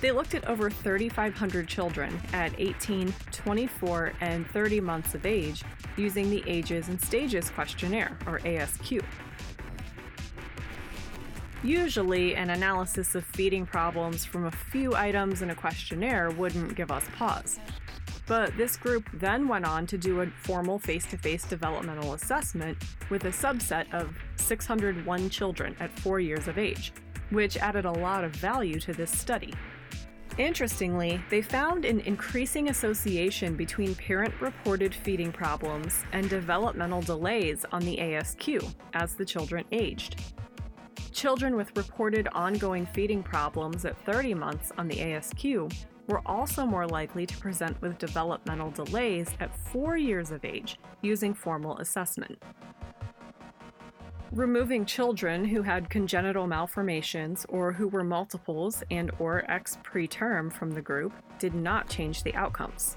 They looked at over 3,500 children at 18, 24, and 30 months of age using the Ages and Stages questionnaire, or ASQ. Usually, an analysis of feeding problems from a few items in a questionnaire wouldn't give us pause. But this group then went on to do a formal face to face developmental assessment with a subset of 601 children at four years of age, which added a lot of value to this study. Interestingly, they found an increasing association between parent reported feeding problems and developmental delays on the ASQ as the children aged. Children with reported ongoing feeding problems at 30 months on the ASQ were also more likely to present with developmental delays at 4 years of age using formal assessment. Removing children who had congenital malformations or who were multiples and or ex preterm from the group did not change the outcomes.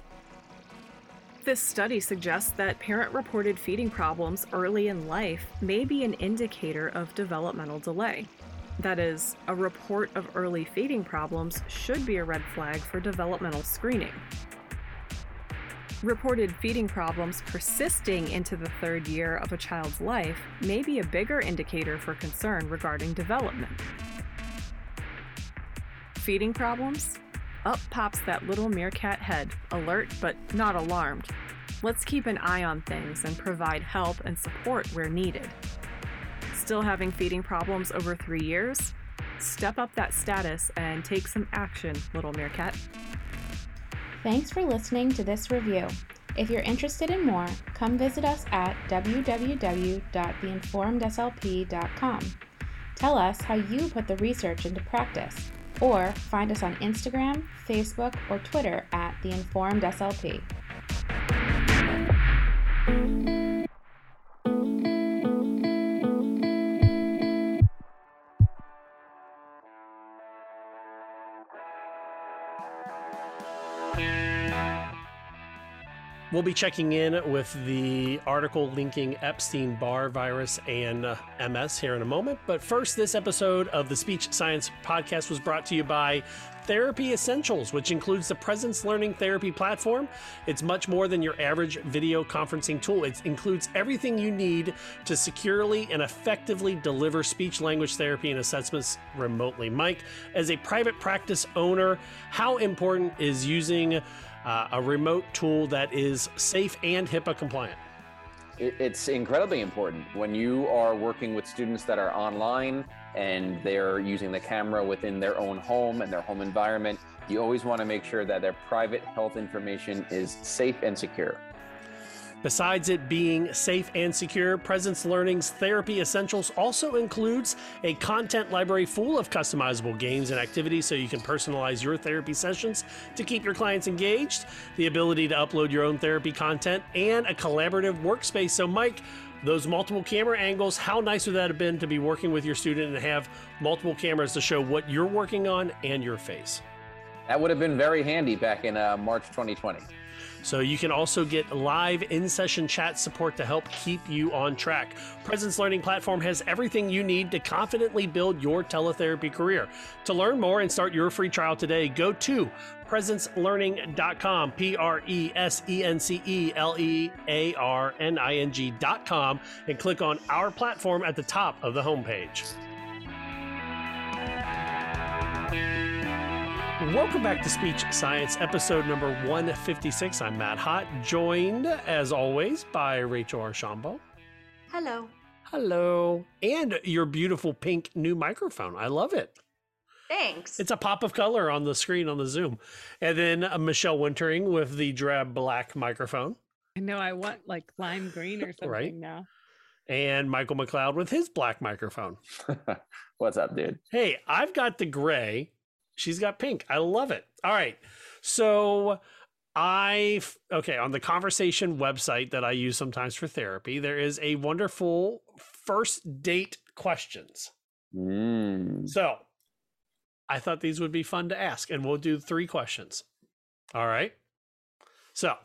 This study suggests that parent reported feeding problems early in life may be an indicator of developmental delay. That is, a report of early feeding problems should be a red flag for developmental screening. Reported feeding problems persisting into the third year of a child's life may be a bigger indicator for concern regarding development. Feeding problems? Up pops that little meerkat head, alert but not alarmed. Let's keep an eye on things and provide help and support where needed. Still having feeding problems over three years? Step up that status and take some action, little meerkat. Thanks for listening to this review. If you're interested in more, come visit us at www.theinformedslp.com. Tell us how you put the research into practice, or find us on Instagram, Facebook, or Twitter at The Informed SLP. We'll be checking in with the article linking Epstein Barr virus and uh, MS here in a moment. But first, this episode of the Speech Science Podcast was brought to you by Therapy Essentials, which includes the Presence Learning Therapy platform. It's much more than your average video conferencing tool, it includes everything you need to securely and effectively deliver speech language therapy and assessments remotely. Mike, as a private practice owner, how important is using uh, a remote tool that is safe and HIPAA compliant? It's incredibly important when you are working with students that are online and they're using the camera within their own home and their home environment. You always want to make sure that their private health information is safe and secure. Besides it being safe and secure, Presence Learning's Therapy Essentials also includes a content library full of customizable games and activities so you can personalize your therapy sessions to keep your clients engaged, the ability to upload your own therapy content, and a collaborative workspace. So, Mike, those multiple camera angles, how nice would that have been to be working with your student and have multiple cameras to show what you're working on and your face? That would have been very handy back in uh, March 2020. So you can also get live in-session chat support to help keep you on track. Presence Learning Platform has everything you need to confidently build your teletherapy career. To learn more and start your free trial today, go to presencelearning.com, P R E S E N C E L E A R N I N G.com, and click on our platform at the top of the homepage. Welcome back to Speech Science, episode number 156. I'm Matt Hott, joined as always by Rachel Archambault. Hello. Hello. And your beautiful pink new microphone. I love it. Thanks. It's a pop of color on the screen on the Zoom. And then uh, Michelle Wintering with the drab black microphone. I know I want like lime green or *laughs* something Right. now. and Michael McLeod with his black microphone. *laughs* What's up, dude? Hey, I've got the gray. She's got pink. I love it. All right. So I okay, on the conversation website that I use sometimes for therapy, there is a wonderful first date questions. Mm. So I thought these would be fun to ask, and we'll do three questions. All right. So,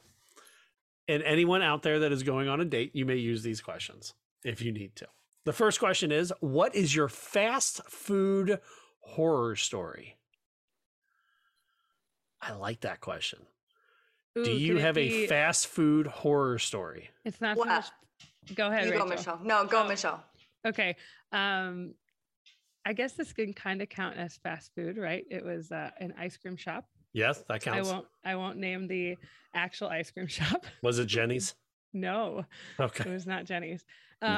and anyone out there that is going on a date, you may use these questions if you need to. The first question is What is your fast food horror story? I like that question. Ooh, Do you could it have a fast food horror story? It's not so much. Go ahead, You Rachel. go, Michelle. No, go, Michelle. Okay. Um, I guess this can kind of count as fast food, right? It was uh, an ice cream shop. Yes, that counts. I won't. I won't name the actual ice cream *laughs* shop. Was it Jenny's? *laughs* No, Okay. it was not Jenny's.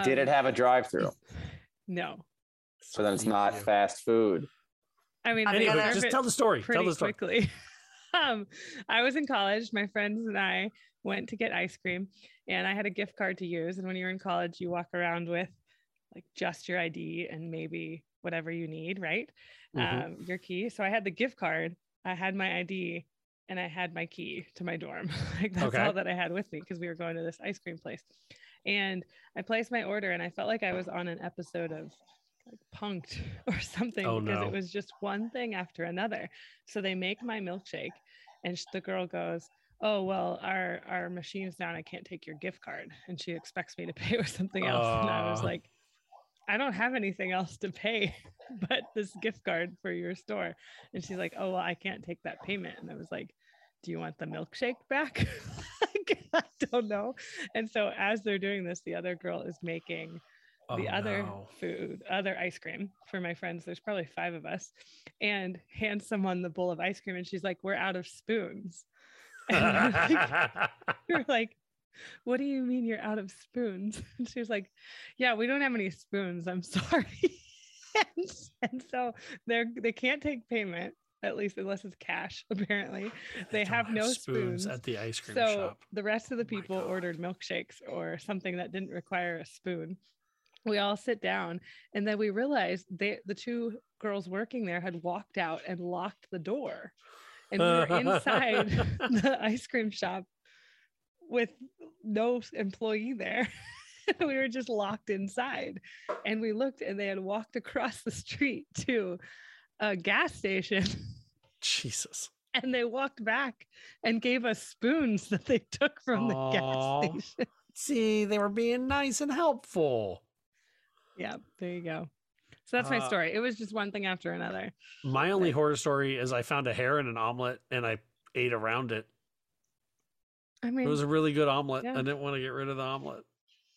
Did it Um, have a drive-through? *laughs* No. So then it's not fast food. I mean, I'm they gonna- serve just tell the story. Tell Pretty the story. quickly. Um, I was in college. My friends and I went to get ice cream, and I had a gift card to use. And when you're in college, you walk around with like just your ID and maybe whatever you need, right? Mhm. Um, your key. So I had the gift card. I had my ID. And I had my key to my dorm. *laughs* like that's Okay. all that I had with me because we were going to this ice cream place. And I placed my order, and I felt like I was on an episode of like punked *laughs* or something Oh, because no. it was just one thing after another. So they make my milkshake, and the girl goes, "Oh well, our our machine's down. I can't take your gift card," and she expects me to *laughs* pay with something else. and I was like, "I don't have anything else to pay *laughs* but this gift card for your store." And she's like, "Oh well, I can't take that payment." And I was like, "Do you want the milkshake back?" like, I don't know. And so as they're doing this, the other girl is making the Oh, other no. food, other ice cream for my friends. There's probably five of us, and hands someone the bowl of ice cream, and she's like, "We're out of spoons." *laughs* And we're like, *laughs* we're like, "What do you mean you're out of spoons?" *laughs* And she was like, "Yeah, we don't have any spoons. I'm sorry." and, and so they're they can't take payment at least unless it's cash. Apparently, they, don't have no spoons spoons at the ice cream so shop. Oh the rest of the oh people ordered milkshakes or something that didn't require a spoon. We all sit down, and then we realized they, the two girls working there had walked out and locked the door, and we were inside *laughs* *laughs* the ice cream shop with no employee there. *laughs* we were just locked inside, and we looked, and they had walked across the street to a gas station. Jesus. and they walked back and gave us spoons that they took from the gas station. See, they were being nice and helpful. Yeah, there you go. So that's my Uh, story. It was just one thing after another. My only horror story is I found a hair in an omelet and I ate around it. I mean, It was a really good omelet. yeah. I didn't want to get rid of the omelet.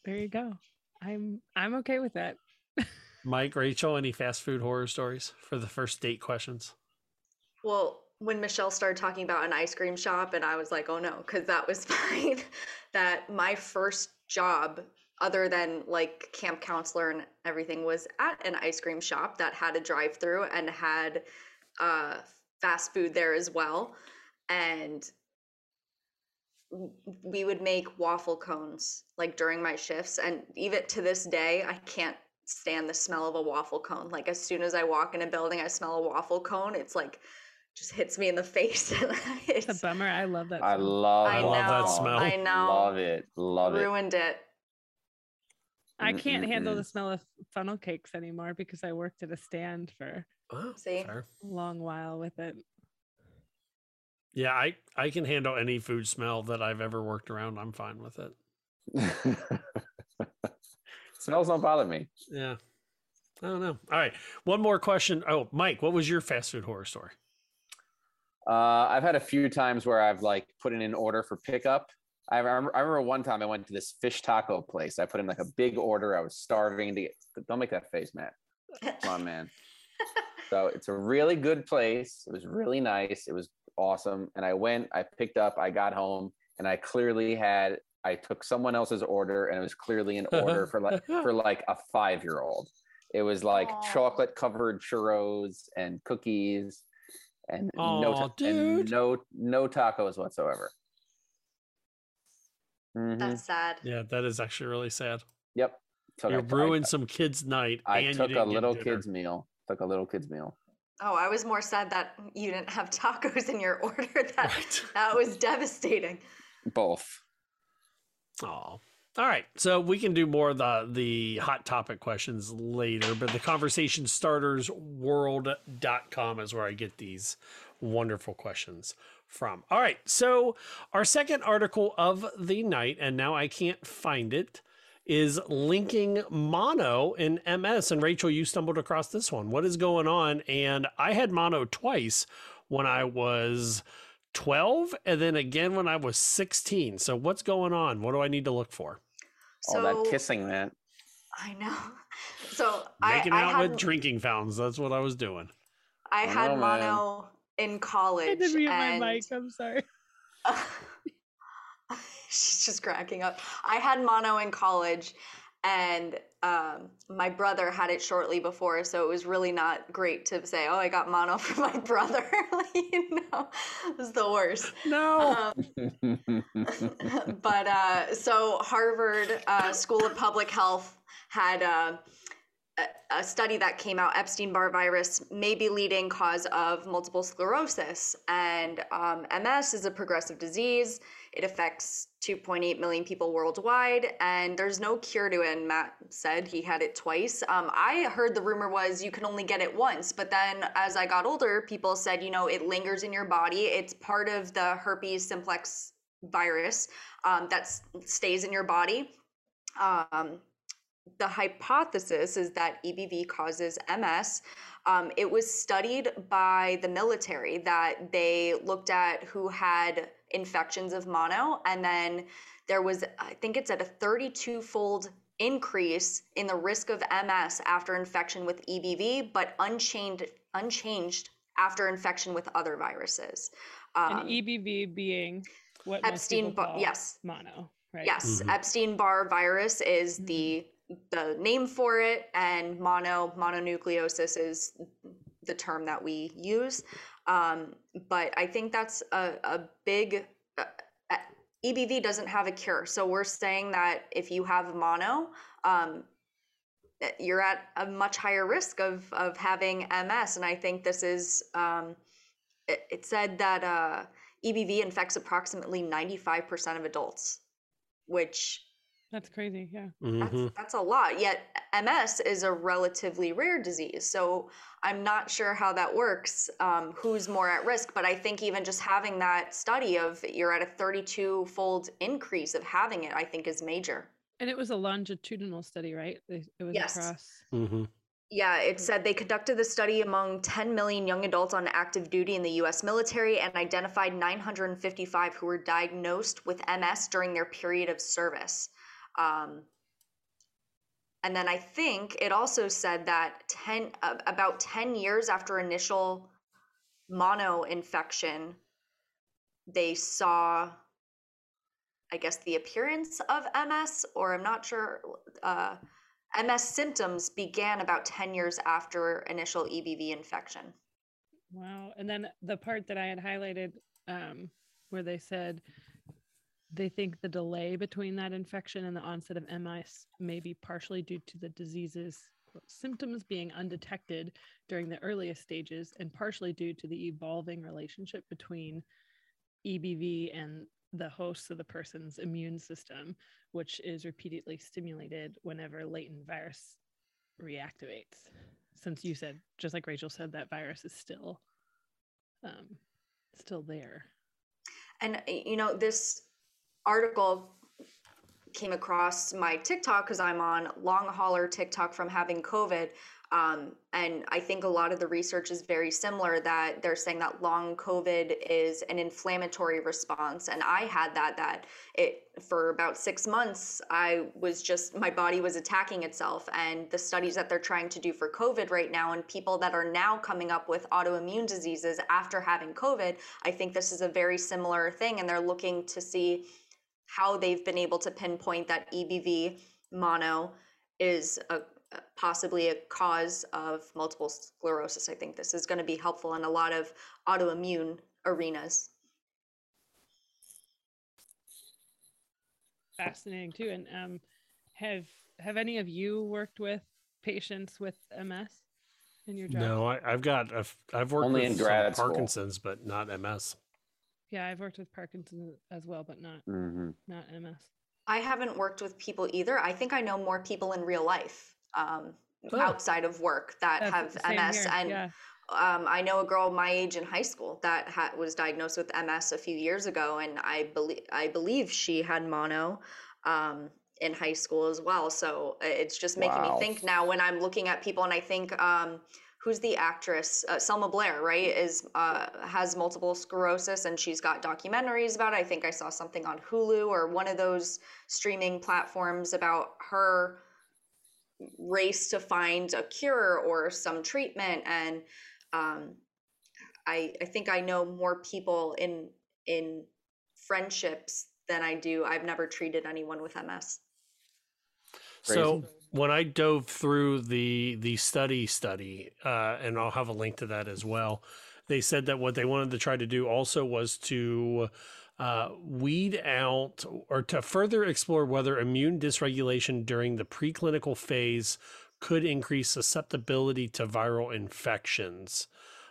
there you go. I'm I'm okay with that. *laughs* Mike, Rachel, any fast food horror stories for the first date questions? Well, when Michelle started talking about an ice cream shop, and I was like, oh no, because that was *laughs* fine. that my first job, other than like camp counselor and everything, was at an ice cream shop that had a drive through and had uh, fast food there as well. And we would make waffle cones like during my shifts. And even to this day, I can't stand the smell of a waffle cone. Like as soon as I walk in a building, I smell a waffle cone. It's like just hits me in the *laughs* face. It's it's a bummer. I love that. I smell. love, I love that smell. I know. Love it. Love it. ruined it. I mm, can't mm, handle Mm-mm-mm. the mm. smell of funnel cakes anymore because I worked at a stand for Oh, See? a long while with it. Yeah, I, I can handle any food smell that I've ever worked around. I'm fine with it. *laughs* Smells don't bother me. Yeah. I don't know. All right. One more question. Oh, Mike, what was your fast food horror story? Uh, I've had a few times where I've like put in an order for pickup. I remember, I remember one time I went to this fish taco place. I put in like a big order. I was starving to get. Don't make that face, Matt. Come on, man. *laughs* so it's a really good place. It was really nice. It was awesome. And I went. I picked up. I got home, and I clearly had. I took someone else's order, and it was clearly an order for like *laughs* for like a five year old. It was like chocolate covered churros and cookies and no Aw, ta- and no no tacos whatsoever. Mhm. That's sad. Yeah, that is actually really sad. Yep. took You I- ruined some kid's night. I, and took a didn't get little kid's meal. Took a little kid's meal. Oh, I was more sad that you didn't have tacos in your *laughs* order. That *laughs* that was devastating. Both. Oh. All right. So we can do more of the the hot topic questions later, but the conversation starters world.com is where I get these wonderful questions from. All right. So our second article of the night, and now I can't find it, is linking mono and MS. And Rachel, you stumbled across this one. What is going on? And I had mono twice when I was 12 and then again when I was 16. So what's going on? What do I need to look for? All that kissing, man. I know. So I, Making I out had with drinking fountains. That's what I was doing. I I had know, man. In college. I didn't mute and my mic. I'm sorry. *laughs* *laughs* she's just cracking up. I had mono in college, and um, my brother had it shortly before, so it was really not great to say, "Oh, I got mono *laughs* from my brother." you know, it was the worst. No. Um, but uh, so Harvard uh, School of Public Health had uh, a, study that came out. Epstein-Barr virus may be leading cause of multiple sclerosis, and um, MS is a progressive disease. It affects 2.8 million people worldwide, and there's no cure to it. And Matt said he had it twice. Um, I heard the rumor was you can only get it once, but then as I got older, people said, you know, it lingers in your body. It's part of the herpes simplex virus um, that stays in your body. Um, the hypothesis is that EBV causes MS. Um, it was studied by the military that they looked at who had infections of mono, and then there was, I think it's at a 32 fold increase in the risk of MS after infection with EBV, but unchanged, unchanged after infection with other viruses. Um, and EBV being what Epstein people Bar- call yes. mono, right? Yes, Epstein Barr virus is the the name for it, and mono mononucleosis is the term that we use. Um, but I think that's a, a big. Uh, uh, EBV doesn't have a cure, so we're saying that if you have mono, um, uh, you're at a much higher risk of of having MS, and I think this is. Um, it, it said that uh, EBV infects approximately 95% of adults, which That's crazy. Yeah. Mm-hmm. that's a lot. Yet MS is a relatively rare disease. So I'm not sure how that works, um, who's more at risk. But I think even just having that study of you're at a 32 fold increase of having it, I think is major. And it was a longitudinal study, right? It it was Yes. across. Mm-hmm. Yeah, it said they conducted the study among 10 million young adults on active duty in the US military and identified 955 who were diagnosed with MS during their period of service. Um, and then I think it also said that 10 uh, about 10 years after initial mono infection, they saw I guess the appearance of MS, or I'm not sure. Uh, MS symptoms began about 10 years after initial EBV infection. Wow. And then the part that I had highlighted um, where they said they think the delay between that infection and the onset of MS may be partially due to the disease's symptoms being undetected during the earliest stages and partially due to the evolving relationship between EBV and the host of the person's immune system, which is repeatedly stimulated whenever latent virus reactivates. Since you said, just like Rachel said, that virus is still um, still there. And, you know, this article came across my TikTok because I'm on long hauler TikTok from having COVID. Um, and I think a lot of the research is very similar that they're saying that long COVID is an inflammatory response. And I had that, that it, for about six months, I was just, my body was attacking itself. And the studies that they're trying to do for COVID right now and people that are now coming up with autoimmune diseases after having COVID, I think this is a very similar thing. And they're looking to see how they've been able to pinpoint that EBV mono is a, possibly a cause of multiple sclerosis. I think this is going to be helpful in a lot of autoimmune arenas. Fascinating too. And um, have have any of you worked with patients with MS in your job? No, I, I've got I've, I've worked Only with in some grad school. Parkinson's, but not MS. Yeah, I've worked with Parkinson's as well, but not Mm-hmm. not MS. I haven't worked with people either. I think I know more people in real life um, Oh. outside of work that That's have MS. here, And yeah. um, I know a girl my age in high school that ha- was diagnosed with MS a few years ago, and I believe I believe she had mono um, in high school as well. So uh, it's just making Wow. me think now when I'm looking at people, and I think. Um, Who's the actress? Uh, Selma Blair, right? Is uh, has multiple sclerosis, and she's got documentaries about it. I think I saw something on Hulu or one of those streaming platforms about her race to find a cure or some treatment and um, I, I think I know more people in in friendships than I do. I've never treated anyone with MS. So when I dove through the the study study, uh, and I'll have a link to that as well, they said that what they wanted to try to do also was to uh, weed out or to further explore whether immune dysregulation during the preclinical phase could increase susceptibility to viral infections.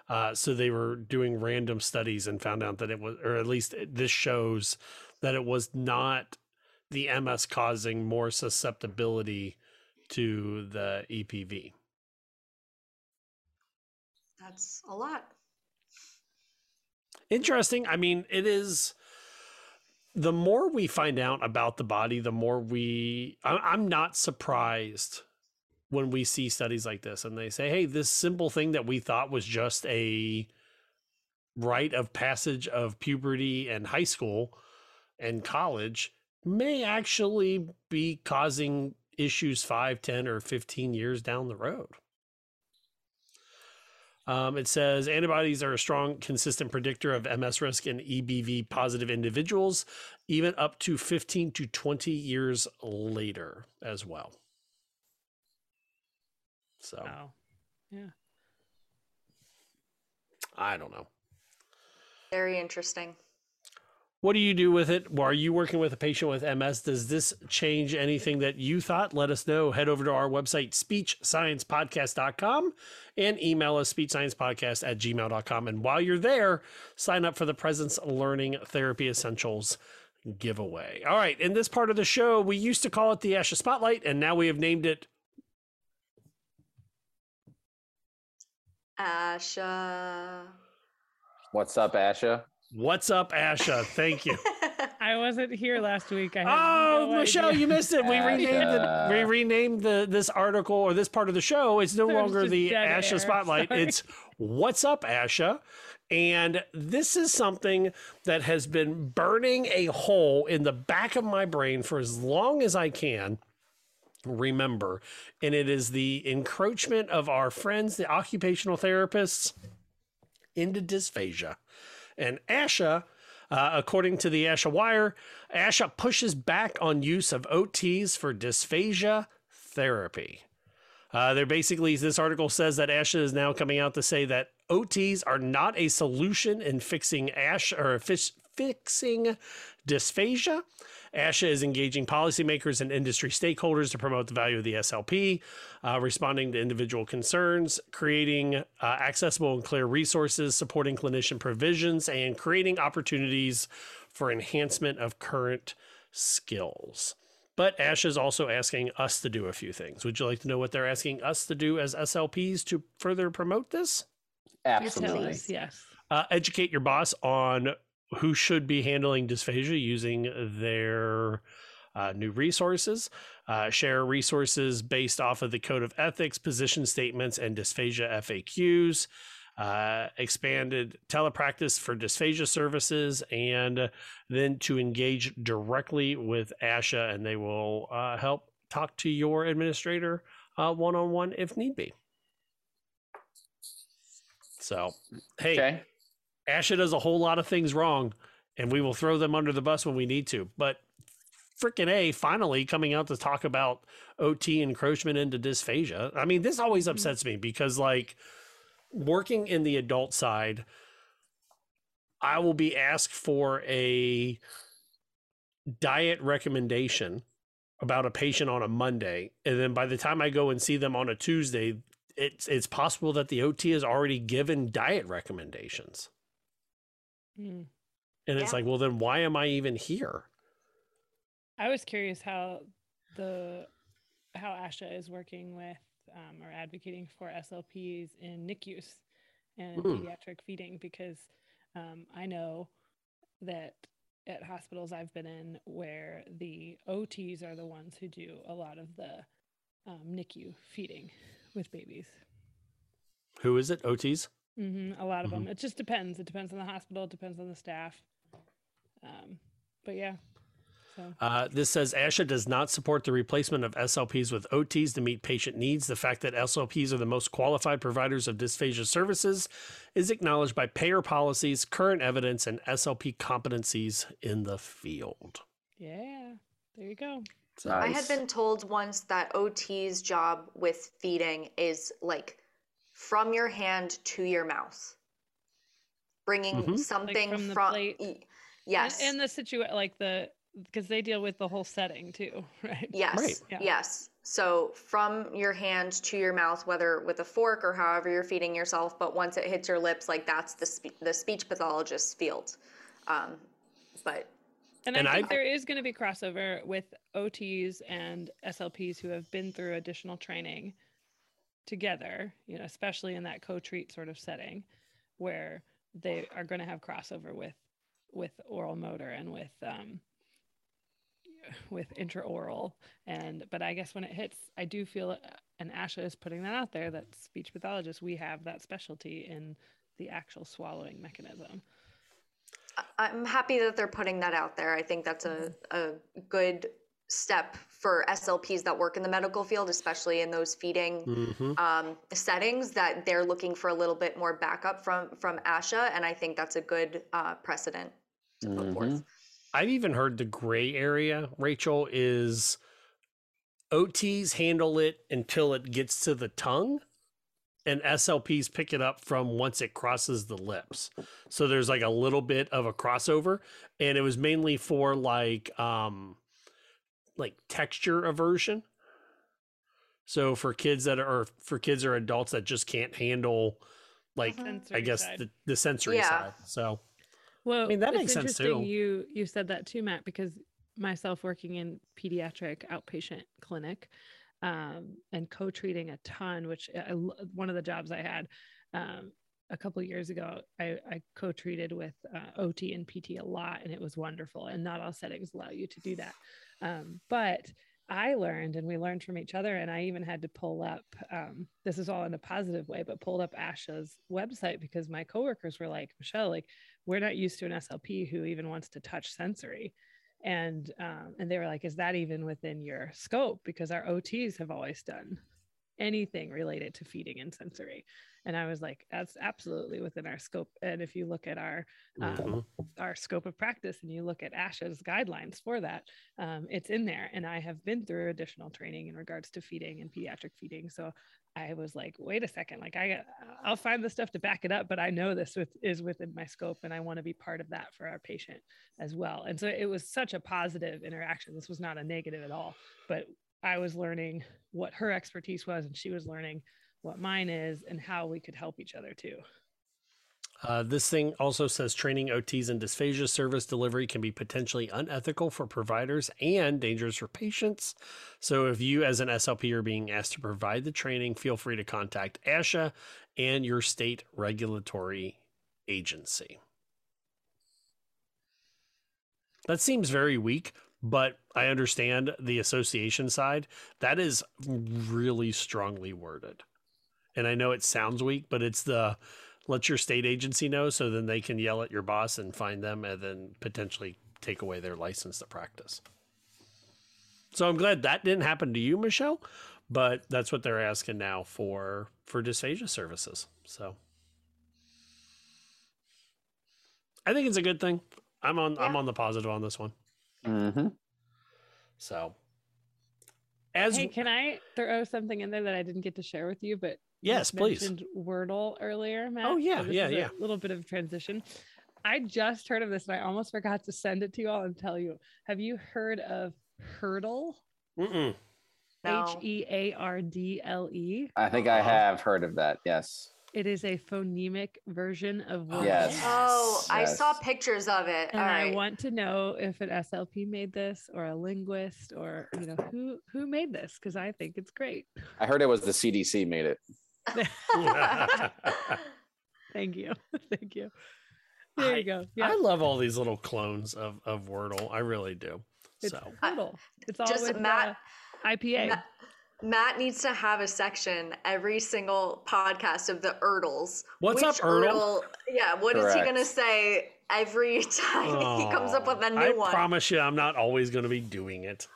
Uh, so they were doing random studies and found out that it was, or at least this shows that it was not the MS causing more susceptibility to the EBV. That's a lot. Interesting. I mean, it is. The more we find out about the body, the more we. I'm not surprised when we see studies like this and they say, hey, this simple thing that we thought was just a rite of passage of puberty and high school and college may actually be causing issues 5, 10, or 15 years down the road. Um, it says antibodies are a strong, consistent predictor of MS risk in EBV positive individuals, even up to 15 to 20 years later as well. So Wow. Yeah. I don't know. Very interesting. What do you do with it? Are you working with a patient with MS? Does this change anything that you thought? Let us know. Head over to our website, speechsciencepodcast.com, and email us speechsciencepodcast at gmail.com. And while you're there, sign up for the Presence Learning Therapy Essentials giveaway. All right. In this part of the show, we used to call it the Asha Spotlight, and now we have named it Asha. What's up, Asha? What's Up, Asha? Thank you. *laughs* I wasn't here last week. I had Oh, no Michelle, idea. you missed it. We renamed it. We renamed the this article or this part of the show. It's no There's longer the Asha air. Spotlight. Sorry. It's What's Up, Asha. And this is something that has been burning a hole in the back of my brain for as long as I can remember. And it is the encroachment of our friends, the occupational therapists, into dysphagia. And ASHA, uh, according to the ASHA Wire, ASHA pushes back on use of OTs for dysphagia therapy. Uh, they're basically, this article says that ASHA is now coming out to say that OTs are not a solution in fixing ASH or fix, fixing dysphagia. ASHA is engaging policymakers and industry stakeholders to promote the value of the SLP, uh, responding to individual concerns, creating uh, accessible and clear resources, supporting clinician provisions, and creating opportunities for enhancement of current skills. But ASHA is also asking us to do a few things. Would you like to know what they're asking us to do as SLPs to further promote this? Absolutely. Yes, yes. Uh, educate your boss on who should be handling dysphagia using their uh, new resources. Uh, share resources based off of the Code of Ethics, position statements, and dysphagia FAQs. Uh, expanded telepractice for dysphagia services, and then to engage directly with ASHA, and they will uh, help talk to your administrator one on one if need be. So, hey, Okay. Asha does a whole lot of things wrong, and we will throw them under the bus when we need to. But freaking A, finally coming out to talk about OT encroachment into dysphagia. I mean, this always mm-hmm. upsets me because, like, working in the adult side, I will be asked for a diet recommendation about a patient on a Monday, and then by the time I go and see them on a Tuesday, it's it's possible that the OT has already given diet recommendations. Hmm. And it's like, well, then why am I even here? I was curious how the how ASHA is working with um, or advocating for SLPs in NICUs and Hmm. pediatric feeding because um, I know that at hospitals I've been in where the OTs are the ones who do a lot of the um, NICU feeding with babies. Who is it? OTs? Hmm a lot of Mhm. them. It just depends. It depends on the hospital. It depends on the staff. Um, but yeah. So Uh, this says ASHA does not support the replacement of SLPs with OTs to meet patient needs. The fact that SLPs are the most qualified providers of dysphagia services is acknowledged by payer policies, current evidence, and SLP competencies in the field. yeah, there you go. I had been told once that OT's job with feeding is like from your hand to your mouth, bringing Mhm. Like something from the from. plate. y- And- Yes. And, the situation, like the, because they deal with the whole setting too, *laughs* right? Yes. Yeah. Yes. So from your hand to your mouth, whether with a fork or however you're feeding yourself, but once it hits your lips, like that's the spe- the speech pathologist's field. Um, but And, And I think I- there is going to be crossover with OTs and SLPs who have been through additional training together, you know, especially in that co-treat sort of setting where they are going to have crossover with with oral motor and with um with intraoral and but I guess when it hits I do feel and Asha is putting that out there that speech pathologists we have that specialty in the actual swallowing mechanism. I'm happy that they're putting that out there. I think that's a, a good step for SLPs that work in the medical field, especially in those feeding Mhm. um, settings, that they're looking for a little bit more backup from from ASHA, and I think that's a good uh, precedent to put forth. I've even heard the gray area, Rachel, is OTs handle it until it gets to the tongue, and SLPs pick it up from once it crosses the lips. So there's like a little bit of a crossover, and it was mainly for like um like texture aversion. So for kids that are for kids or adults that just can't handle like I guess the, the sensory Yeah. side. So Well, I mean, that makes sense, too. You you said that too, Matt, because myself working in pediatric outpatient clinic um, and co-treating a ton, which I, I one of the jobs I had um, a couple of years ago, I, I co-treated with uh, OT and PT a lot, and it was wonderful. And not all settings allow you to do that, um, but I learned and we learned from each other. And I even had to pull up, um, this is all in a positive way, but pulled up ASHA's website because my coworkers were like, Michelle, like, we're not used to an SLP who even wants to touch sensory. And um, and they were like, is that even within your scope? Because our OTs have always done anything related to feeding and sensory. And I was like, that's absolutely within our scope. And if you look at our um, Mhm. our scope of practice and you look at ASHA's guidelines for that, um, it's in there. And I have been through additional training in regards to feeding and pediatric feeding. So I was like, wait a second, like I I'll find the stuff to back it up, but I know this with, is within my scope and I want to be part of that for our patient as well. And so it was such a positive interaction. This was not a negative at all, but I was learning what her expertise was and she was learning what mine is and how we could help each other too. Uh, this thing also says training OTs in dysphagia service delivery can be potentially unethical for providers and dangerous for patients. So, if you, as an SLP, are being asked to provide the training, feel free to contact ASHA and your state regulatory agency. That seems very weak, but I understand the association side. That is really strongly worded. And I know it sounds weak, but it's the let your state agency know so then they can yell at your boss and find them and then potentially take away their license to practice. So I'm glad that didn't happen to you, Michelle, but that's what they're asking now for for dysphagia services. So I think it's a good thing. I'm on I'm on the positive on this one. Mm-hmm. So as hey, can I throw something in there that I didn't get to share with you, but you Yes, please. mentioned Wordle earlier, Matt. Oh, yeah, So this yeah, a little bit of transition. I just heard of this and I almost forgot to send it to you all and tell you. Have you heard of Heardle? Mm-mm. H E A R D L E. I think I have heard of that. Yes. It is a phonemic version of Wordle. Yes. Oh, I saw pictures of it. And All I want to know if an SLP made this or a linguist or you know who who made this because I think it's great. I heard it was the CDC made it. *laughs* *laughs* Thank you. *laughs* Thank you. There you go. Yeah. I love all these little clones of, of Wordle. I really do. It's so Wordle. It's all Just with Matt- uh, IPA. Ma- Matt needs to have a section every single podcast of the Erdles. What's up, Which Erdle? Yeah, what is he going to say every *laughs* time he comes up with a new I one? I promise you, I'm not always going to be doing it.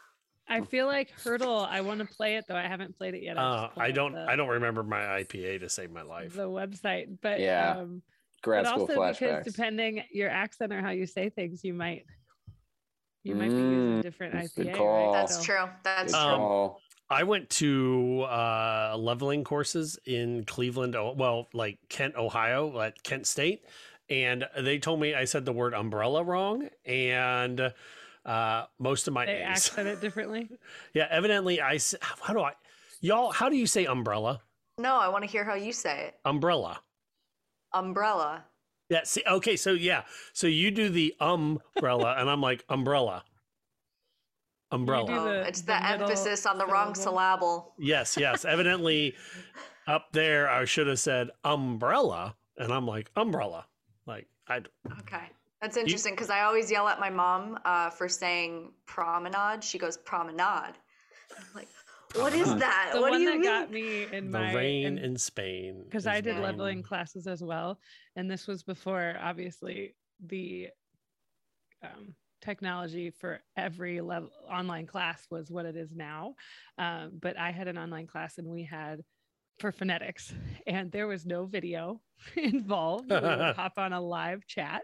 I feel like Heardle. I want to play it though. I haven't played it yet. Uh, I don't. The, I don't remember my IPA to save my life. the website, but Yeah. Um, Grad but school also because depending your accent or how you say things, you might you might be using Mm, different good IPA. Right? That's So- true. That's Good true. Call. I went to uh, leveling courses in Cleveland, oh, well, like Kent, Ohio, at Kent State, and they told me I said the word umbrella wrong, and uh, most of my They A's. accent it differently. *laughs* yeah, evidently I. s- How do I, y'all? How do you say umbrella? No, I want to hear how you say it. Umbrella. Umbrella. Yeah. See. Okay. So yeah. So you do the umbrella, and I'm like umbrella. Umbrella. do Oh, it's the, the emphasis on the wrong syllable. Yes, yes. Evidently, up there, I should have said umbrella, and I'm like umbrella. Like I. Okay. That's interesting because I always yell at my mom uh, for saying promenade. She goes promenade. I'm like, what is that? The what one do you that mean? got me in The my rain in- in Spain. because I did mine. leveling classes as well, and this was before obviously the um, technology for every level online class was what it is now. Um, but I had an online class and we had for phonetics, *laughs* and there was no video *laughs* involved. We would *laughs* hop on a live chat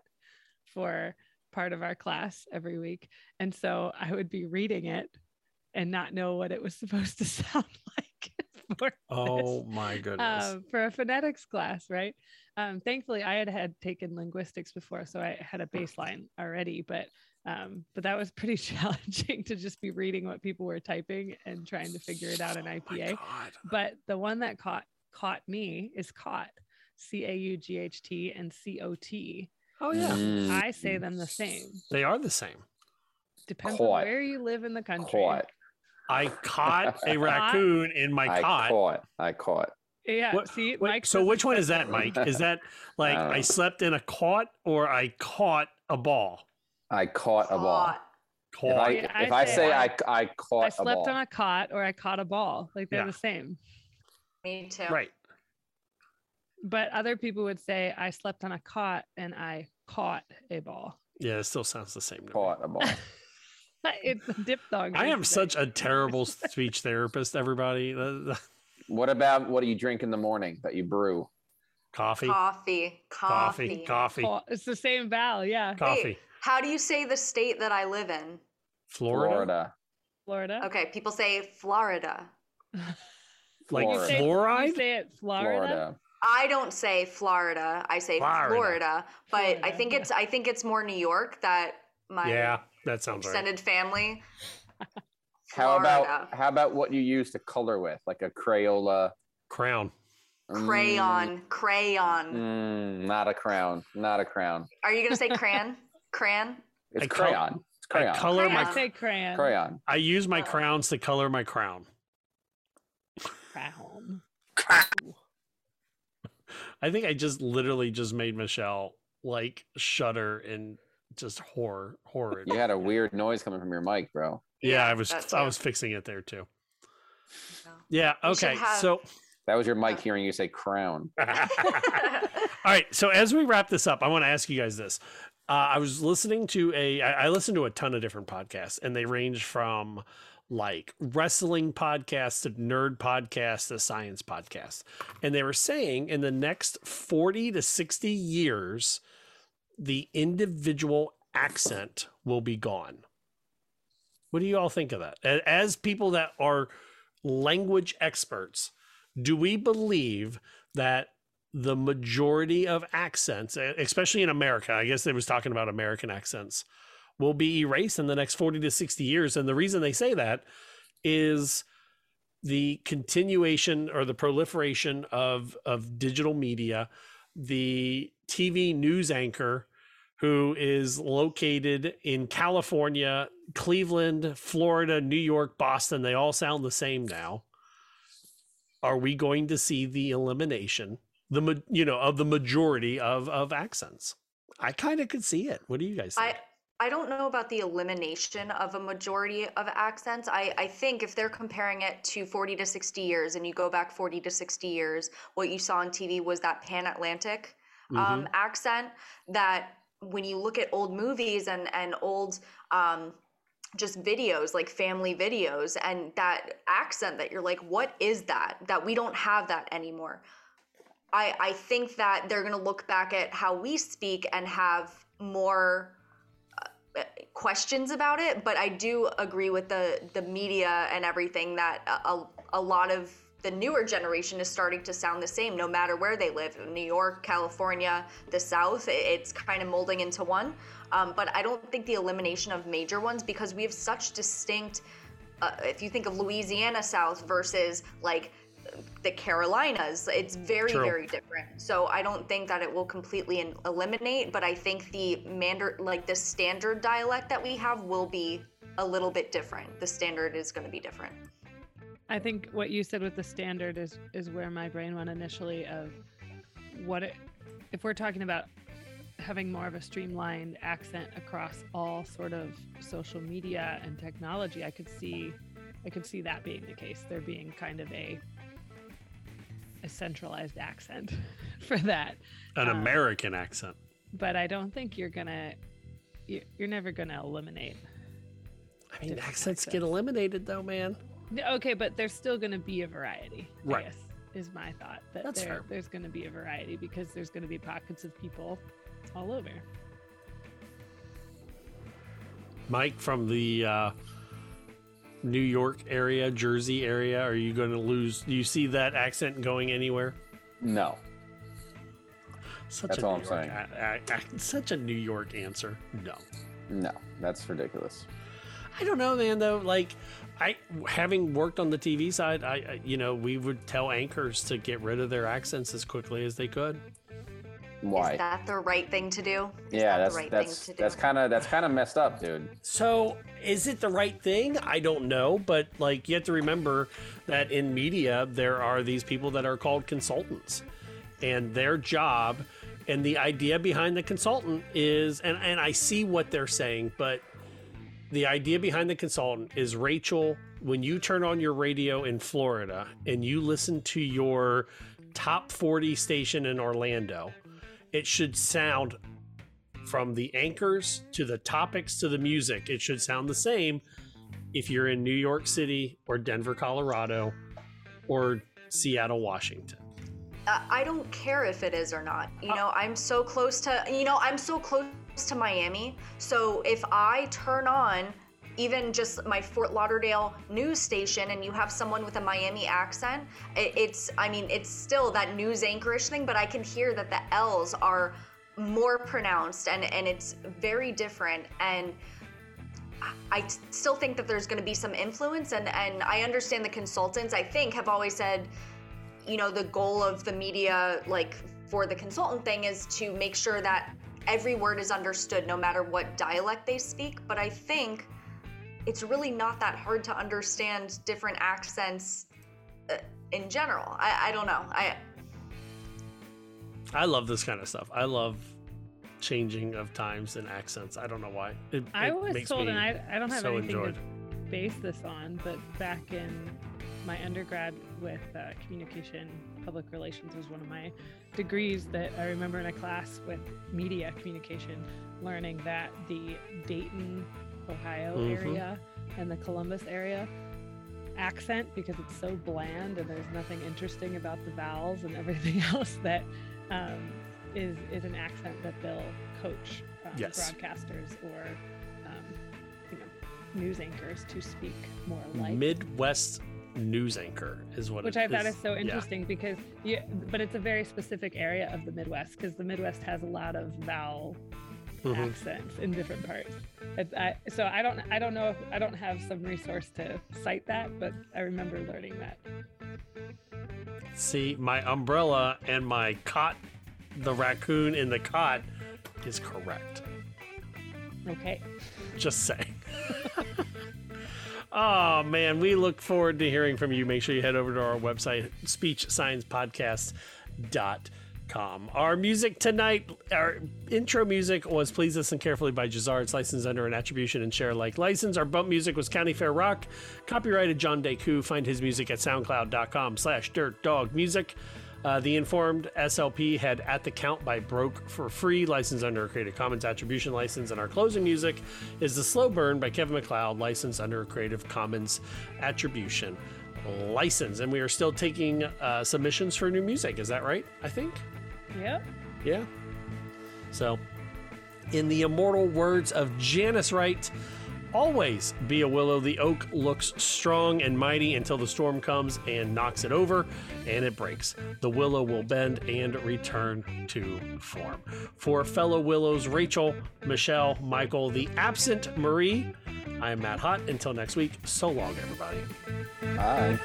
for part of our class every week, and so I would be reading it and not know what it was supposed to sound like. for this Oh my goodness. um, for a phonetics class, right? Um, thankfully, I had had taken linguistics before, so I had a baseline already. But um, but that was pretty *laughs* challenging to just be reading what people were typing and trying to figure it out in IPA. but the one that caught caught me is caught, C A U G H T and C O T. Oh yeah. Mm. I say them the same. They are the same. Depends Caught. on where you live in the country. Caught. I caught *laughs* a raccoon in my I cot. caught. I caught. Yeah. What- see, Wait, Mike so which one is that, Mike? Is that like I *laughs* I, slept in a cot or I caught a ball? I caught a ball. Caught. If I, I if I say say I, I- I caught I a slept ball. on a cot or I caught a ball. Like they're Yeah. the same. Me too. right. But other people would say I slept on a cot and I caught a ball. Yeah, it still sounds the same. To me. Caught a ball. *laughs* It's a diphthong. I *laughs* am thing. such a terrible *laughs* speech therapist. Everybody, The- the- what about what do you drink in the morning that you brew? coffee, Coffee. coffee, Coffee. coffee, Ca- It's the same vowel. Yeah. coffee. Wait, how do you say the state that I live in? Florida, Florida. Florida. Okay, people say Florida. like Florida. Say- fluoride. You say it Florida. Florida. I don't say Florida. I say Florida. Florida, but I Florida, think yeah. it's I think it's more New York that my yeah, that sounds right. extended family. *laughs* How about how about what you use to color with, like a Crayola? Crown. crayon, crayon. Mm, not a crown. Not a crown. Are you gonna say crayon? *laughs* crayon? It's I col- crayon. It's I crayon. color Crayon. my. I say crayon. crayon. I use my Oh. crowns to color my crown. Crown. Crown. I think I just literally just made Michelle like shudder and just horror, horrid. You had a weird noise coming from your mic, bro. Yeah, Yeah, I was that I too. was fixing it there too. Yeah. Okay. have- So. That was your mic hearing you say crown. *laughs* *laughs* All right. So as we wrap this up, I want to ask you guys this. Uh, I was listening to a. I, I listened to a ton of different podcasts, and they range from like wrestling podcasts to nerd podcasts to science podcasts, and they were saying in the next forty to sixty years, the individual accent will be gone. What do you all think of that? As people that are language experts, do we believe that the majority of accents, especially in America, I guess they was talking about American accents, will be erased in the next 40 to 60 years? And the reason they say that is the continuation or the proliferation of of digital media the tv news anchor who is located in california cleveland florida new york boston they all sound the same now are we going to see the elimination the you know of the majority of of accents i kind of could see it what do you guys think I I don't know about the elimination of a majority of accents. I, I think if they're comparing it to 40 to 60 years and you go back 40 to 60 years, what you saw on TV was that pan Atlantic um, Mhm. accent that when you look at old movies and, and old um, just videos, like family videos, and that accent that you're like, what is that? That we don't have that anymore. I, I think that they're going to look back at how we speak and have more uh, questions about it but i do agree with the the media and everything that a, a, lot of the newer generation is starting to sound the same no matter where they live new york california the south it- it's kind of molding into one. Um, but i don't think the elimination of major ones because we have such distinct uh, if you think of louisiana south versus like the Carolinas. It's very, True. very different. So I don't think that it will completely eliminate, but I think the mander like the standard dialect that we have will be a little bit different. The standard is going to be different. I think what you said with the standard is is where my brain went initially of what it if we're talking about having more of a streamlined accent across all sort of social media and technology, I could see I could see that being the case. There being kind of a a centralized accent *laughs* for that. an Um, american accent but I don't think you're gonna you- you're never gonna eliminate. i mean accents get eliminated though man Okay, but there's still going to be a variety. Right. I guess, is my thought that That's there, fair. there's going to be a variety because there's going to be pockets of people all over. Mike from the uh, New York area, Jersey area, are you going to lose? Do you see that accent going anywhere? No. Such That's a all New I'm York, a- such a New York answer. No, No, that's ridiculous. I don't know, man. Though, like, I having worked on the TV side, I, I you know we would tell anchors to get rid of their accents as quickly as they could. Why? Is that the right thing to do? Is yeah, that that's the right that's thing to do? that's kind of that's kind of messed up, dude. So, is it the right thing? I don't know, but like you have to remember that in media there are these people that are called consultants, and their job and the idea behind the consultant is and and I see what they're saying, but the idea behind the consultant is Rachel, when you turn on your radio in Florida and you listen to your top 40 station in Orlando, it should sound from the anchors to the topics to the music, it should sound the same if you're in New York City or Denver, Colorado or Seattle, Washington. Uh, I don't care if it is or not. You know, I'm so close to, you know, I'm so close to Miami. So if I turn on even just my Fort Lauderdale news station and you have someone with a Miami accent, it, it's, I mean, it's still that news anchorish thing, but I can hear that the L's are more pronounced and, and it's very different. And I still think that there's going to be some influence, and and I understand the consultants. I think have always said, you know, the goal of the media, like for the consultant thing, is to make sure that every word is understood, no matter what dialect they speak. But I think it's really not that hard to understand different accents uh, in general. I, I don't know. I I love this kind of stuff. I love changing of times and accents. I don't know why. It, I it was makes told, me and I, I don't have so anything enjoyed. to base this on, but back in my undergrad with uh, communication, public relations was one of my degrees that I remember in a class with media communication, learning that the Dayton, Ohio Mhm. area and the Columbus area accent, because it's so bland and there's nothing interesting about the vowels and everything *laughs* else, that um, is is an accent that they'll coach um, Yes. broadcasters or um, you know news anchors to speak more like. Midwest news anchor is what which I thought is. is so Yeah. interesting because yeah, but it's a very specific area of the Midwest because the Midwest has a lot of vowel Mhm. accents in different parts. I, so I don't I don't know if I don't have some resource to cite that, but I remember learning that. See, my umbrella and my cot, the raccoon in the cot, is correct. Okay. Just saying. *laughs* oh man, we look forward to hearing from you. Make sure you head over to our website, speechsciencepodcast.com. Our music tonight, our intro music was Please Listen Carefully by Jahzzar. It's licensed under an attribution and share alike license. Our bump music was County Fair Rock, copyrighted John Deku. Find his music at soundcloud.com slash dirt dog music. Uh, the Informed SLP had At the Count by Broke for free, licensed under a Creative Commons Attribution license. And our closing music is The Slow Burn by Kevin MacLeod, licensed under a Creative Commons Attribution license. And we are still taking uh, submissions for new music. Is that right? I think. Yep. Yeah. So, in the immortal words of Janice Wright, always be a willow. The oak looks strong and mighty until the storm comes and knocks it over and it breaks. The willow will bend and return to form. For fellow willows, Rachel, Michelle, Michael, the absent Marie, I am Matt Hott. Until next week, so long, everybody. Bye.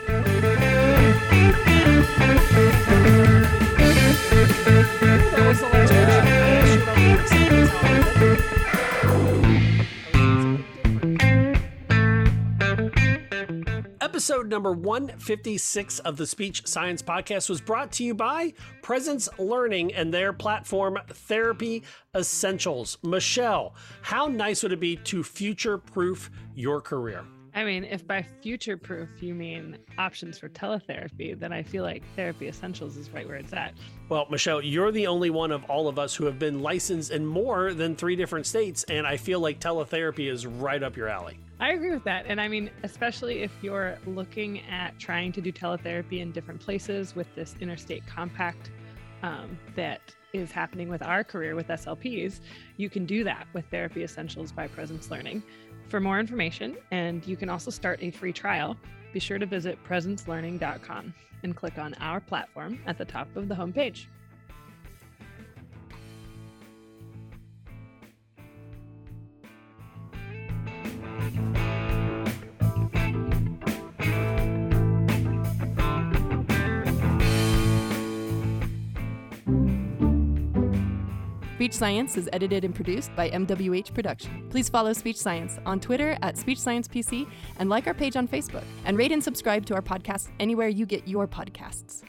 Episode number 156 of the Speech Science Podcast was brought to you by Presence Learning and their platform Therapy Essentials. Michelle, how nice would it be to future proof your career? I mean, if by future proof you mean options for teletherapy, then I feel like Therapy Essentials is right where it's at. Well, Michelle, you're the only one of all of us who have been licensed in more than three different states, and I feel like teletherapy is right up your alley. I agree with that. And I mean, especially if you're looking at trying to do teletherapy in different places with this interstate compact um, that is happening with our career with SLPs, you can do that with Therapy Essentials by Presence Learning. For more information, and you can also start a free trial, be sure to visit presencelearning.com and click on our platform at the top of the homepage. Speech Science is edited and produced by MWH Production. Please follow Speech Science on Twitter at Speech Science PC and like our page on Facebook. And rate and subscribe to our podcast anywhere you get your podcasts.